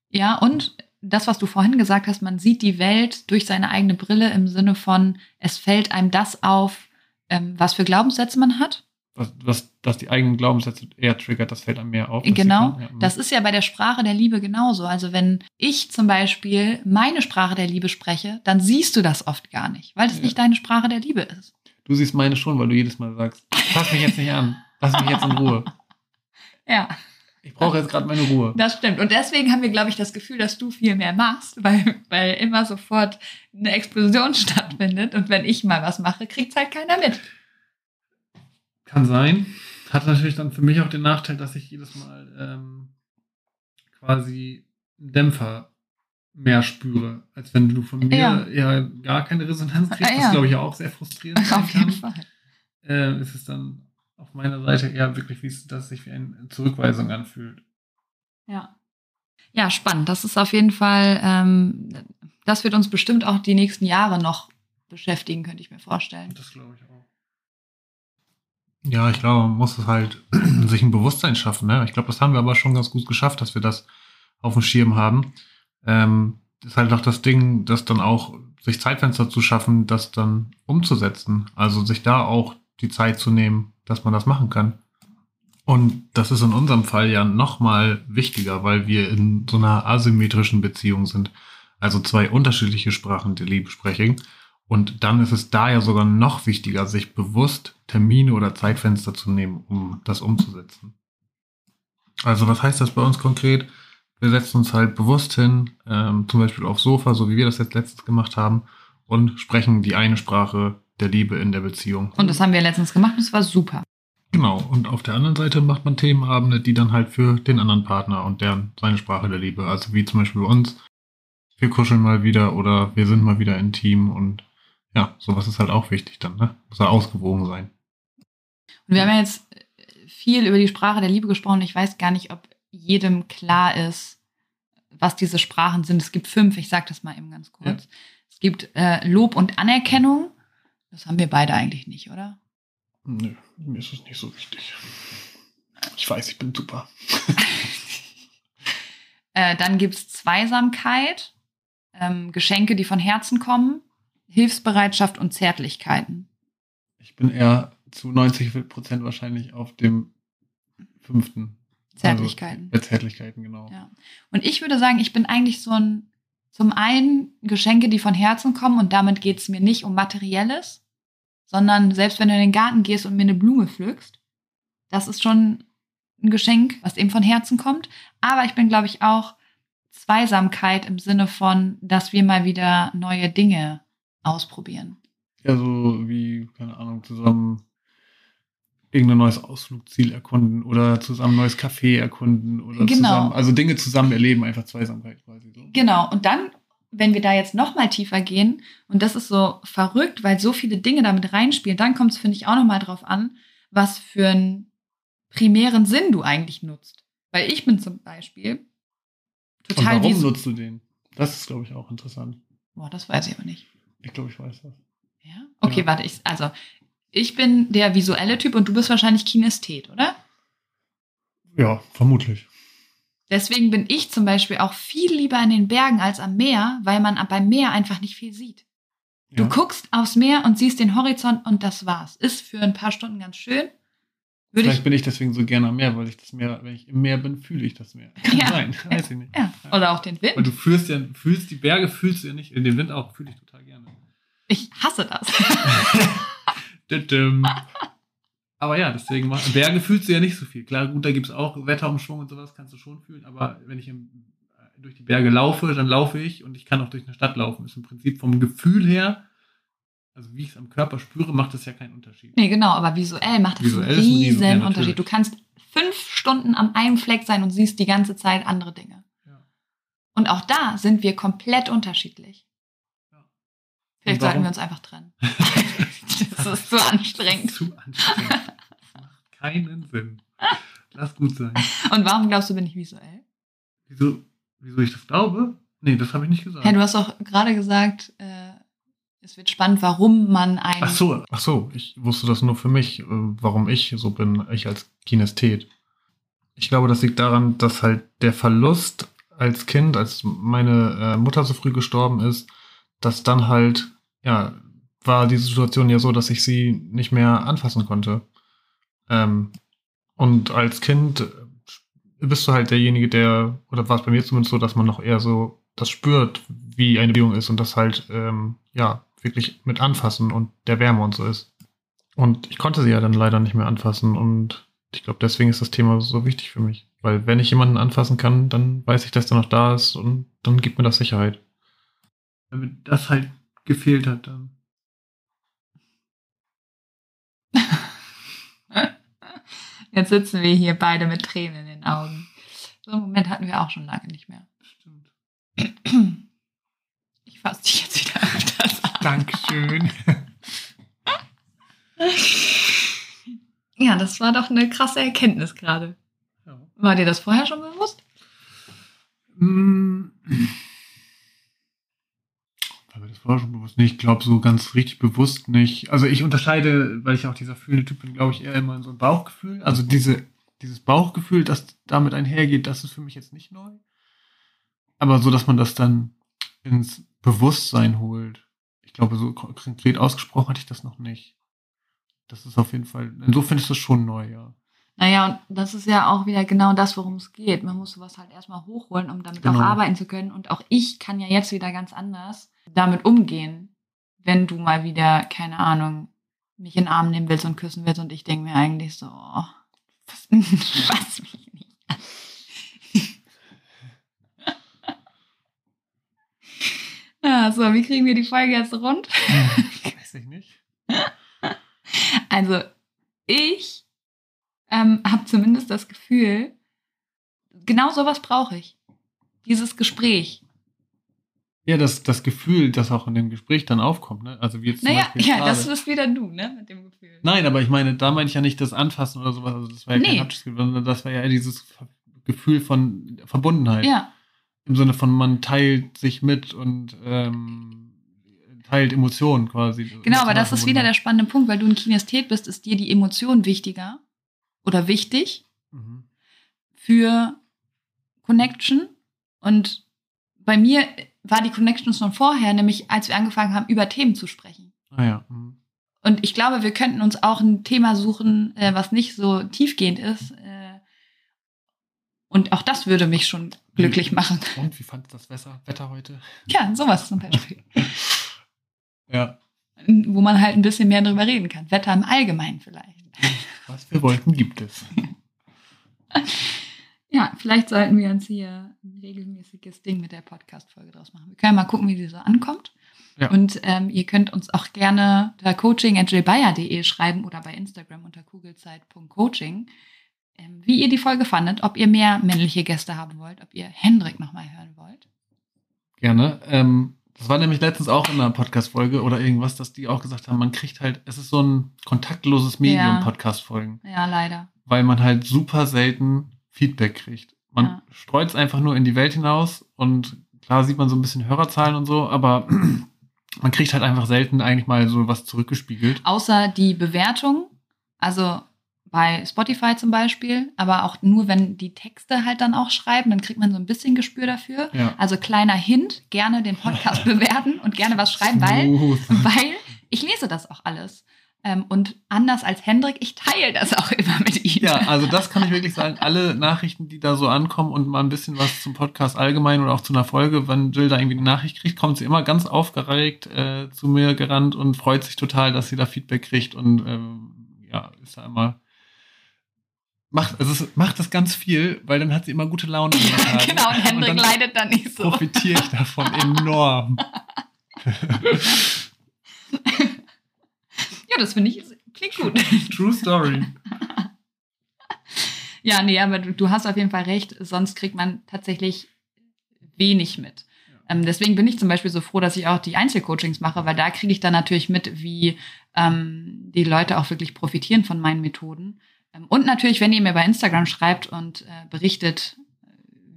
Ja, und das, was du vorhin gesagt hast, man sieht die Welt durch seine eigene Brille im Sinne von, es fällt einem das auf, ähm, was für Glaubenssätze man hat. Was, was, dass die eigenen Glaubenssätze eher triggert, das fällt einem mehr auf. Genau, man, ja. das ist ja bei der Sprache der Liebe genauso. Also wenn ich zum Beispiel meine Sprache der Liebe spreche, dann siehst du das oft gar nicht, weil es Ja. nicht deine Sprache der Liebe ist. Du siehst meine schon, weil du jedes Mal sagst, fass mich jetzt nicht an, lass mich jetzt in Ruhe. Ja, Ich brauche jetzt gerade meine Ruhe. das stimmt. Und deswegen haben wir, glaube ich, das Gefühl, dass du viel mehr machst, weil, weil immer sofort eine Explosion stattfindet. Und wenn ich mal was mache, kriegt halt keiner mit. Kann sein. Hat natürlich dann für mich auch den Nachteil, dass ich jedes Mal ähm, quasi einen Dämpfer mehr spüre, als wenn du von mir Ja. ja, gar keine Resonanz kriegst, Ja, was ja. glaube ich auch sehr frustrierend Auf jeden kann. Fall. Äh, ist es dann auf meiner Seite eher wirklich, wie es, dass sich wie eine Zurückweisung anfühlt. Ja. Ja, spannend. Das ist auf jeden Fall, ähm, das wird uns bestimmt auch die nächsten Jahre noch beschäftigen, könnte ich mir vorstellen. Das glaube ich auch. Ja, ich glaube, man muss es halt sich ein Bewusstsein schaffen. Ne? Ich glaube, das haben wir aber schon ganz gut geschafft, dass wir das auf dem Schirm haben. Ähm, ist halt auch das Ding, das dann auch sich Zeitfenster zu schaffen, das dann umzusetzen. Also sich da auch die Zeit zu nehmen, dass man das machen kann. Und das ist in unserem Fall ja nochmal wichtiger, weil wir in so einer asymmetrischen Beziehung sind. Also zwei unterschiedliche Sprachen der Liebe sprechen. Und dann ist es da ja sogar noch wichtiger, sich bewusst Termine oder Zeitfenster zu nehmen, um das umzusetzen. Also was heißt das bei uns konkret? Wir setzen uns halt bewusst hin, ähm, zum Beispiel aufs Sofa, so wie wir das jetzt letztens gemacht haben, und sprechen die eine Sprache der Liebe in der Beziehung. Und das haben wir letztens gemacht und es war super. Genau, und auf der anderen Seite macht man Themenabende, die dann halt für den anderen Partner und deren seine Sprache der Liebe, also wie zum Beispiel bei uns, wir kuscheln mal wieder oder wir sind mal wieder intim und ja, sowas ist halt auch wichtig dann, ne? Muss ja ausgewogen sein. Und wir haben ja jetzt viel über die Sprache der Liebe gesprochen. Ich weiß gar nicht, ob jedem klar ist, was diese Sprachen sind. Es gibt fünf, ich sage das mal eben ganz kurz. Es gibt äh, Lob und Anerkennung. Das haben wir beide eigentlich nicht, oder? Nö, mir ist es nicht so wichtig. Ich weiß, ich bin super. Äh, dann gibt's Zweisamkeit, ähm, Geschenke, die von Herzen kommen, Hilfsbereitschaft und Zärtlichkeiten. Ich bin eher zu 90 Prozent wahrscheinlich auf dem fünften. Zärtlichkeiten. Also, Zärtlichkeiten, genau. Ja. Und ich würde sagen, ich bin eigentlich so ein, zum einen Geschenke, die von Herzen kommen und damit geht's mir nicht um Materielles, sondern selbst wenn du in den Garten gehst und mir eine Blume pflückst, das ist schon ein Geschenk, was eben von Herzen kommt. Aber ich bin, glaube ich, auch Zweisamkeit im Sinne von, dass wir mal wieder neue Dinge ausprobieren. Ja, so wie, keine Ahnung, zusammen irgendein neues Ausflugsziel erkunden oder zusammen ein neues Café erkunden oder Genau. zusammen, also Dinge zusammen erleben, einfach Zweisamkeit quasi so. Genau. Und dann, wenn wir da jetzt noch mal tiefer gehen, und das ist so verrückt, weil so viele Dinge damit reinspielen, dann kommt es, finde ich, auch noch mal drauf an, was für einen primären Sinn du eigentlich nutzt. Weil ich bin zum Beispiel Und total warum visu- nutzt du den? Das ist, glaube ich, auch interessant. Boah, das weiß ich aber nicht. Ich glaube, ich weiß das. Ja? Okay, Ja. warte, ich, also ich bin der visuelle Typ und du bist wahrscheinlich Kinesthet, oder? Ja, vermutlich. Deswegen bin ich zum Beispiel auch viel lieber in den Bergen als am Meer, weil man beim Meer einfach nicht viel sieht. Du Ja. guckst aufs Meer und siehst den Horizont und das war's. Ist für ein paar Stunden ganz schön. Würde Vielleicht ich, bin ich deswegen so gerne am Meer, weil ich das Meer, wenn ich im Meer bin, fühle ich das Meer. Kann Ja. sein, weiß ich nicht. ja, oder auch den Weil Wind. du fühlst ja, fühlst die Berge, fühlst du ja nicht, den Wind auch, fühle ich total gerne. Ich hasse das. Aber ja, deswegen, mach- Berge fühlst du ja nicht so viel. Klar, gut, da gibt es auch Wetterumschwung und sowas, kannst du schon fühlen, aber wenn ich im, äh, durch die Berge laufe, dann laufe ich und ich kann auch durch eine Stadt laufen. Ist im Prinzip vom Gefühl her, also wie ich es am Körper spüre, macht das ja keinen Unterschied. Nee, genau, aber visuell macht das Visuell einen riesen riesen- ja. Unterschied. Du kannst fünf Stunden am einen Fleck sein und siehst die ganze Zeit andere Dinge. Ja. Und auch da sind wir komplett unterschiedlich. Ja. Vielleicht sollten wir uns einfach trennen. das ist zu anstrengend. Zu anstrengend. Das macht keinen Sinn. Lass gut sein. Und warum glaubst du, bin ich visuell? Wieso, wieso ich das glaube? Nee, das habe ich nicht gesagt. Hey, du hast doch gerade gesagt, äh, es wird spannend, warum man ein. Ach so, Ach so, ich wusste das nur für mich, äh, warum ich so bin, ich als Kinesthet. Ich glaube, das liegt daran, dass halt der Verlust als Kind, als meine äh, Mutter so früh gestorben ist, dass dann halt, ja, war die Situation ja so, dass ich sie nicht mehr anfassen konnte. Ähm, und als Kind äh, bist du halt derjenige, der, oder war es bei mir zumindest so, dass man noch eher so das spürt, wie eine Beziehung ist und das halt, ähm, ja, wirklich mit anfassen und der Wärme und so ist. Und ich konnte sie ja dann leider nicht mehr anfassen und ich glaube, deswegen ist das Thema so wichtig für mich. Weil wenn ich jemanden anfassen kann, dann weiß ich, dass der noch da ist und dann gibt mir das Sicherheit. mir das halt gefehlt hat, dann. Jetzt sitzen wir hier beide mit Tränen in den Augen. So einen Moment hatten wir auch schon lange nicht mehr. Stimmt. fasse dich jetzt wieder öfters an. Dankeschön. Ja, das war doch eine krasse Erkenntnis gerade. War dir das vorher schon bewusst? War schon bewusst? Ich glaube so ganz richtig bewusst nicht. Also ich unterscheide, weil ich auch dieser fühlende Typ bin, glaube ich, eher immer in so ein Bauchgefühl. Also diese, dieses Bauchgefühl, das damit einhergeht, das ist für mich jetzt nicht neu. Aber so, dass man das dann ins Bewusstsein holt. Ich glaube, so konkret ausgesprochen hatte ich das noch nicht. Das ist auf jeden Fall, insofern ist das schon neu, ja. Naja, und das ist ja auch wieder genau das, worum es geht. Man muss sowas halt erstmal hochholen, um damit Genau. auch arbeiten zu können. Und auch ich kann ja jetzt wieder ganz anders damit umgehen, wenn du mal wieder, keine Ahnung, mich in den Arm nehmen willst und küssen willst und ich denke mir eigentlich so, oh, was mich nicht an. Ja, so, wie kriegen wir die Folge jetzt rund? Weiß ich nicht. Also ich ähm, habe zumindest das Gefühl, genau sowas brauche ich. Dieses Gespräch. Ja, das, das Gefühl, das auch in dem Gespräch dann aufkommt, ne? Also wie jetzt zum Naja, Beispiel ja, gerade. das bist wieder du, ne, mit dem Gefühl. Nein, aber ich meine, da meine ich ja nicht das Anfassen oder sowas. Also das war ja Nee. kein Haptisches, sondern das war ja dieses Gefühl von Verbundenheit. Ja, Im Sinne von, man teilt sich mit und ähm, teilt Emotionen quasi. genau, aber das ist wieder der spannende Punkt, weil du ein Kinesthet bist, ist dir die Emotion wichtiger oder wichtig Mhm. für Connection. Und bei mir war die Connection schon vorher, nämlich als wir angefangen haben, über Themen zu sprechen. Ah ja. Mhm. Und ich glaube, wir könnten uns auch ein Thema suchen, äh, was nicht so tiefgehend ist. Äh, und auch das würde mich schon glücklich machen. Und wie fandest du das Wetter, Wetter heute? Ja, sowas zum Beispiel. Ja. Wo man halt ein bisschen mehr drüber reden kann. Wetter im Allgemeinen vielleicht. Was für Wolken gibt es? Ja, vielleicht sollten wir uns hier ein regelmäßiges Ding mit der Podcast-Folge draus machen. Wir können mal gucken, wie die so ankommt. Ja. Und ähm, ihr könnt uns auch gerne unter coaching.jbayer.de schreiben oder bei Instagram unter kugelzeit.coaching, ähm, wie ihr die Folge fandet, ob ihr mehr männliche Gäste haben wollt, ob ihr Hendrik nochmal hören wollt. Gerne. Ähm, das war nämlich letztens auch in einer Podcast-Folge oder irgendwas, dass die auch gesagt haben, man kriegt halt, es ist so ein kontaktloses Medium, Ja. Podcast-Folgen, Ja, leider. weil man halt super selten Feedback kriegt. Man Ja. streut es einfach nur in die Welt hinaus und klar sieht man so ein bisschen Hörerzahlen und so, aber man kriegt halt einfach selten eigentlich mal so was zurückgespiegelt. Außer die Bewertung, also bei Spotify zum Beispiel, aber auch nur, wenn die Texte halt dann auch schreiben, dann kriegt man so ein bisschen Gespür dafür. Ja. Also kleiner Hint, gerne den Podcast bewerten und gerne was schreiben, weil, weil ich lese das auch alles. Ähm, Und anders als Hendrik, ich teile das auch immer mit ihm. Ja, also das kann ich wirklich sagen. Alle Nachrichten, die da so ankommen und mal ein bisschen was zum Podcast allgemein oder auch zu einer Folge, wenn Jill da irgendwie eine Nachricht kriegt, kommt sie immer ganz aufgeregt äh, zu mir gerannt und freut sich total, dass sie da Feedback kriegt und ähm, ja, ist da immer macht also es macht das ganz viel, weil dann hat sie immer gute Laune. Tagen. genau, und Hendrik dann leidet dann nicht so. profitiere ich davon enorm. Ja, das finde ich, klingt gut. True Story. Ja, nee, aber du, du hast auf jeden Fall recht, sonst kriegt man tatsächlich wenig mit. Ähm, deswegen bin ich zum Beispiel so froh, dass ich auch die Einzelcoachings mache, weil da kriege ich dann natürlich mit, wie ähm, die Leute auch wirklich profitieren von meinen Methoden. Ähm, und natürlich, wenn ihr mir bei Instagram schreibt und äh, berichtet,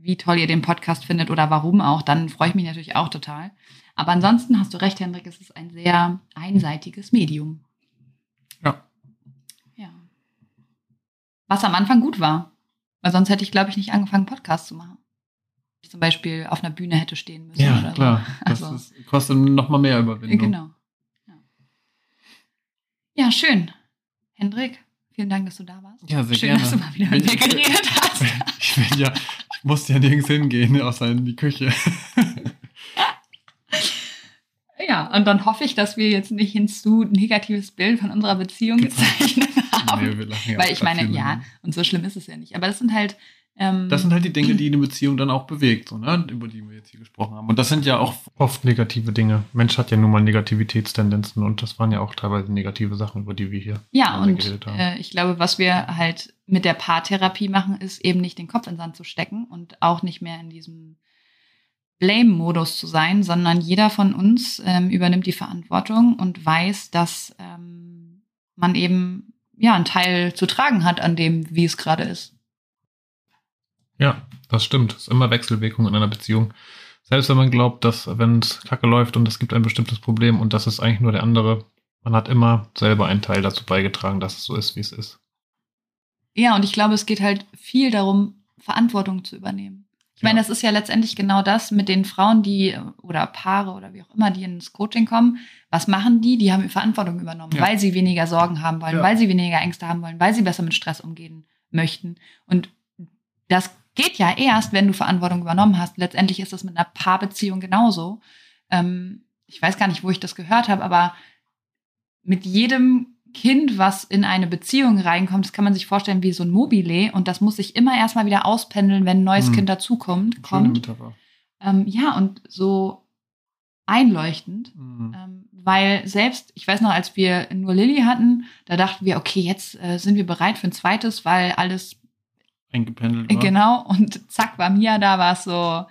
wie toll ihr den Podcast findet oder warum auch, dann freue ich mich natürlich auch total. Aber ansonsten hast du recht, Hendrik, es ist ein sehr einseitiges Medium. Ja. Ja. Was am Anfang gut war. Weil sonst hätte ich, glaube ich, nicht angefangen, Podcast zu machen. Ich zum Beispiel auf einer Bühne hätte stehen müssen. Ja, oder klar. Das Also- ist, kostet noch mal mehr So. Überwindung. Genau. Ja. ja, schön. Hendrik, vielen Dank, dass du da warst. Ja, sehr schön, gerne. dass du mal wieder mit mir geredet hast. Ich bin ja, ich musste ja nirgends hingehen, außer in die Küche. Ja, und dann hoffe ich, dass wir jetzt nicht ein zu negatives Bild von unserer Beziehung gezeichnet haben. Nee, wir lachen ja Weil ich meine, ja, ne? und so schlimm ist es ja nicht. Aber das sind halt. Ähm, Das sind halt die Dinge, die eine Beziehung dann auch bewegt, so, ne? über die wir jetzt hier gesprochen haben. Und das sind ja auch Oft negative Dinge. Mensch hat ja nun mal Negativitätstendenzen und das waren ja auch teilweise negative Sachen, über die wir hier Ja, und geredet haben. äh, ich glaube, was wir halt mit der Paartherapie machen, ist eben nicht den Kopf in den Sand zu stecken und auch nicht mehr in diesem Blame-Modus zu sein, sondern jeder von uns ähm, übernimmt die Verantwortung und weiß, dass ähm, man eben ja einen Teil zu tragen hat an dem, wie es gerade ist. Ja, das stimmt. Es ist immer Wechselwirkung in einer Beziehung. Selbst wenn man glaubt, dass wenn es kacke läuft und es gibt ein bestimmtes Problem und das ist eigentlich nur der andere, man hat immer selber einen Teil dazu beigetragen, dass es so ist, wie es ist. Ja, und ich glaube, es geht halt viel darum, Verantwortung zu übernehmen. Ich meine, das ist ja letztendlich genau das mit den Frauen, die oder Paare oder wie auch immer, die ins Coaching kommen. Was machen die? Die haben Verantwortung übernommen, ja. weil sie weniger Sorgen haben wollen, ja. weil sie weniger Ängste haben wollen, weil sie besser mit Stress umgehen möchten. Und das geht ja erst, wenn du Verantwortung übernommen hast. Letztendlich ist das mit einer Paarbeziehung genauso. Ähm, ich weiß gar nicht, wo ich das gehört habe, aber mit jedem Kind, was in eine Beziehung reinkommt, das kann man sich vorstellen wie so ein Mobile und das muss sich immer erstmal wieder auspendeln, wenn ein neues hm. Kind dazukommt. Kommt. Ähm, ja, und so einleuchtend, mhm. ähm, weil selbst, ich weiß noch, als wir nur Lilly hatten, da dachten wir, okay, jetzt äh, sind wir bereit für ein zweites, weil alles eingependelt war. Genau, und zack, war Mia da, war es so,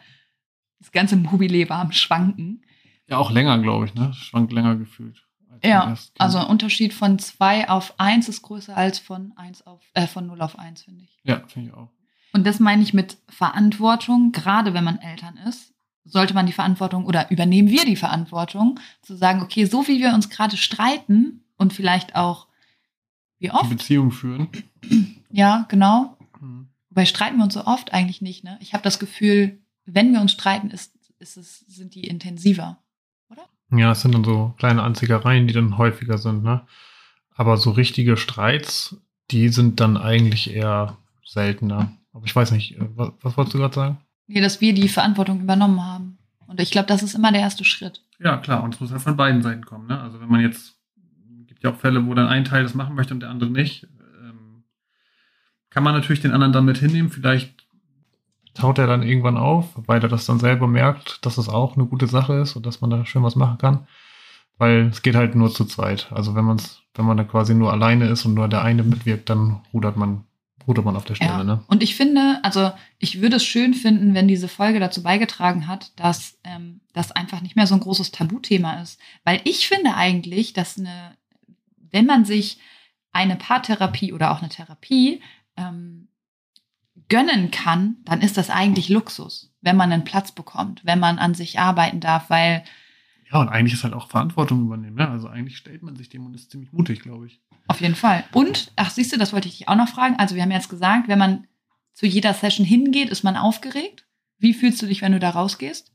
das ganze Mobile war am Schwanken. Ja, auch länger, glaube ich, ne? Schwankt länger gefühlt. Ja, also ein Unterschied von 2 auf 1 ist größer als von 1 auf äh, von 0 auf 1, finde ich. Ja, finde ich auch. Und das meine ich mit Verantwortung, gerade wenn man Eltern ist, sollte man die Verantwortung oder übernehmen wir die Verantwortung, zu sagen, okay, so wie wir uns gerade streiten und vielleicht auch wie oft. Die Beziehung führen. Ja, genau. Mhm. Wobei streiten wir uns so oft eigentlich nicht, ne? Ich habe das Gefühl, wenn wir uns streiten, ist, ist es, sind die intensiver. Ja, es sind dann so kleine Anziegereien, die dann häufiger sind, ne? Aber so richtige Streits, die sind dann eigentlich eher seltener. Aber ich weiß nicht, äh, was, was wolltest du gerade sagen? Nee, dass wir die Verantwortung übernommen haben. Und ich glaube, das ist immer der erste Schritt. Ja, klar, und es muss ja von beiden Seiten kommen, ne? Also wenn man jetzt, gibt ja auch Fälle, wo dann ein Teil das machen möchte und der andere nicht, ähm, kann man natürlich den anderen dann mit hinnehmen. Vielleicht taut er dann irgendwann auf, weil er das dann selber merkt, dass es auch eine gute Sache ist und dass man da schön was machen kann. Weil es geht halt nur zu zweit. Also wenn man es, wenn man da quasi nur alleine ist und nur der eine mitwirkt, dann rudert man, rudert man auf der Stelle, ja. ne? Und ich finde, also ich würde es schön finden, wenn diese Folge dazu beigetragen hat, dass ähm, das einfach nicht mehr so ein großes Tabuthema ist. Weil ich finde eigentlich, dass eine, wenn man sich eine Paartherapie oder auch eine Therapie ähm, gönnen kann, dann ist das eigentlich Luxus, wenn man einen Platz bekommt, wenn man an sich arbeiten darf, weil ja, und eigentlich ist halt auch Verantwortung übernehmen. Ja? Also eigentlich stellt man sich dem und ist ziemlich mutig, glaube ich. Auf jeden Fall. Und, ach, siehst du, das wollte ich dich auch noch fragen. Also wir haben jetzt gesagt, wenn man zu jeder Session hingeht, ist man aufgeregt. Wie fühlst du dich, wenn du da rausgehst?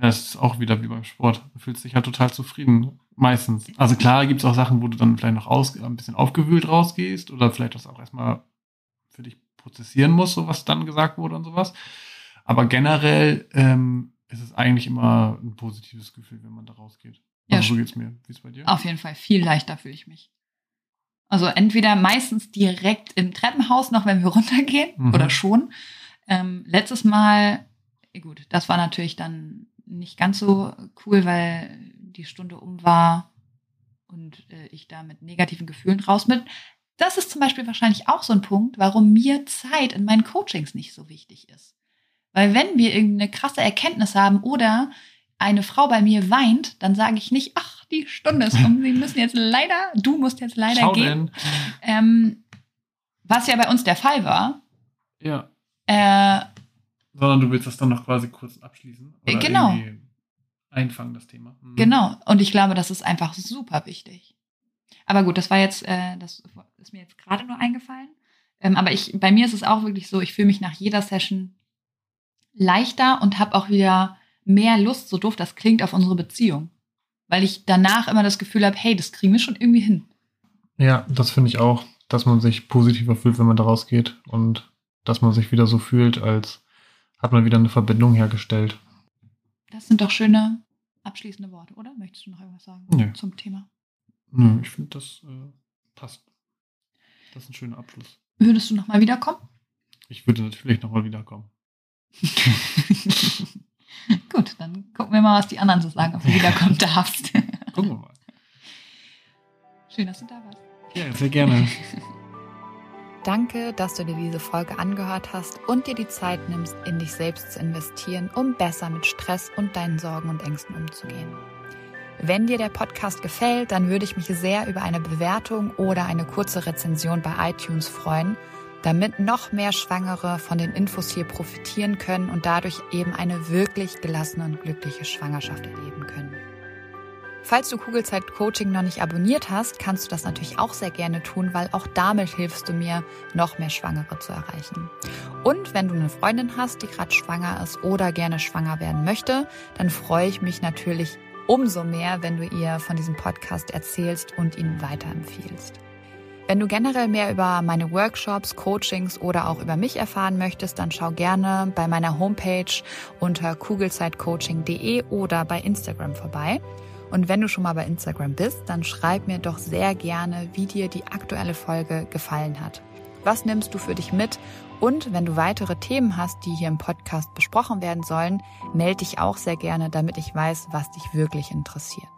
Ja, es ist auch wieder wie beim Sport. Du fühlst dich ja total zufrieden. Meistens. Also klar gibt es auch Sachen, wo du dann vielleicht noch aus, ein bisschen aufgewühlt rausgehst oder vielleicht das auch erstmal für dich prozessieren muss, so was dann gesagt wurde und sowas. Aber generell ähm, ist es eigentlich immer ein positives Gefühl, wenn man da rausgeht. Also ja, so geht's mir. Wie ist bei dir? Auf jeden Fall. Viel leichter fühle ich mich. Also entweder meistens direkt im Treppenhaus, noch wenn wir runtergehen, mhm. oder schon. Ähm, letztes Mal, gut, das war natürlich dann nicht ganz so cool, weil die Stunde um war und äh, ich da mit negativen Gefühlen raus bin. Das ist zum Beispiel wahrscheinlich auch so ein Punkt, warum mir Zeit in meinen Coachings nicht so wichtig ist. Weil wenn wir irgendeine krasse Erkenntnis haben oder eine Frau bei mir weint, dann sage ich nicht, ach, die Stunde ist um, sie müssen jetzt leider, du musst jetzt leider Schau gehen. Ähm, was ja bei uns der Fall war. Ja. Äh, Sondern du willst das dann noch quasi kurz abschließen. Oder genau. Einfangen, das Thema. Mhm. Genau. Und ich glaube, das ist einfach super wichtig. Aber gut, das war jetzt, äh, das ist mir jetzt gerade nur eingefallen. Ähm, aber ich, bei mir ist es auch wirklich so, ich fühle mich nach jeder Session leichter und habe auch wieder mehr Lust, so doof das klingt, auf unsere Beziehung. Weil ich danach immer das Gefühl habe, hey, das kriegen wir schon irgendwie hin. Ja, das finde ich auch, dass man sich positiver fühlt, wenn man da rausgeht und dass man sich wieder so fühlt, als hat man wieder eine Verbindung hergestellt. Das sind doch schöne abschließende Worte, oder? Möchtest du noch irgendwas sagen nee. zum Thema? Nö, ich finde, das äh, passt. Das ist ein schöner Abschluss. Würdest du nochmal wiederkommen? Ich würde natürlich nochmal wiederkommen. Gut, dann gucken wir mal, was die anderen so sagen, ob du wiederkommen darfst. gucken wir mal. Schön, dass du da warst. Ja, sehr gerne. Danke, dass du dir diese Folge angehört hast und dir die Zeit nimmst, in dich selbst zu investieren, um besser mit Stress und deinen Sorgen und Ängsten umzugehen. Wenn dir der Podcast gefällt, dann würde ich mich sehr über eine Bewertung oder eine kurze Rezension bei iTunes freuen, damit noch mehr Schwangere von den Infos hier profitieren können und dadurch eben eine wirklich gelassene und glückliche Schwangerschaft erleben können. Falls du Kugelzeit Coaching noch nicht abonniert hast, kannst du das natürlich auch sehr gerne tun, weil auch damit hilfst du mir, noch mehr Schwangere zu erreichen. Und wenn du eine Freundin hast, die gerade schwanger ist oder gerne schwanger werden möchte, dann freue ich mich natürlich umso mehr, wenn du ihr von diesem Podcast erzählst und ihn weiterempfiehlst. Wenn du generell mehr über meine Workshops, Coachings oder auch über mich erfahren möchtest, dann schau gerne bei meiner Homepage unter kugelzeitcoaching.de oder bei Instagram vorbei. Und wenn du schon mal bei Instagram bist, dann schreib mir doch sehr gerne, wie dir die aktuelle Folge gefallen hat. Was nimmst du für dich mit? Und wenn du weitere Themen hast, die hier im Podcast besprochen werden sollen, melde dich auch sehr gerne, damit ich weiß, was dich wirklich interessiert.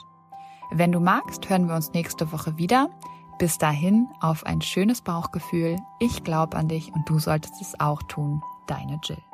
Wenn du magst, hören wir uns nächste Woche wieder. Bis dahin auf ein schönes Bauchgefühl. Ich glaube an dich und du solltest es auch tun. Deine Jill.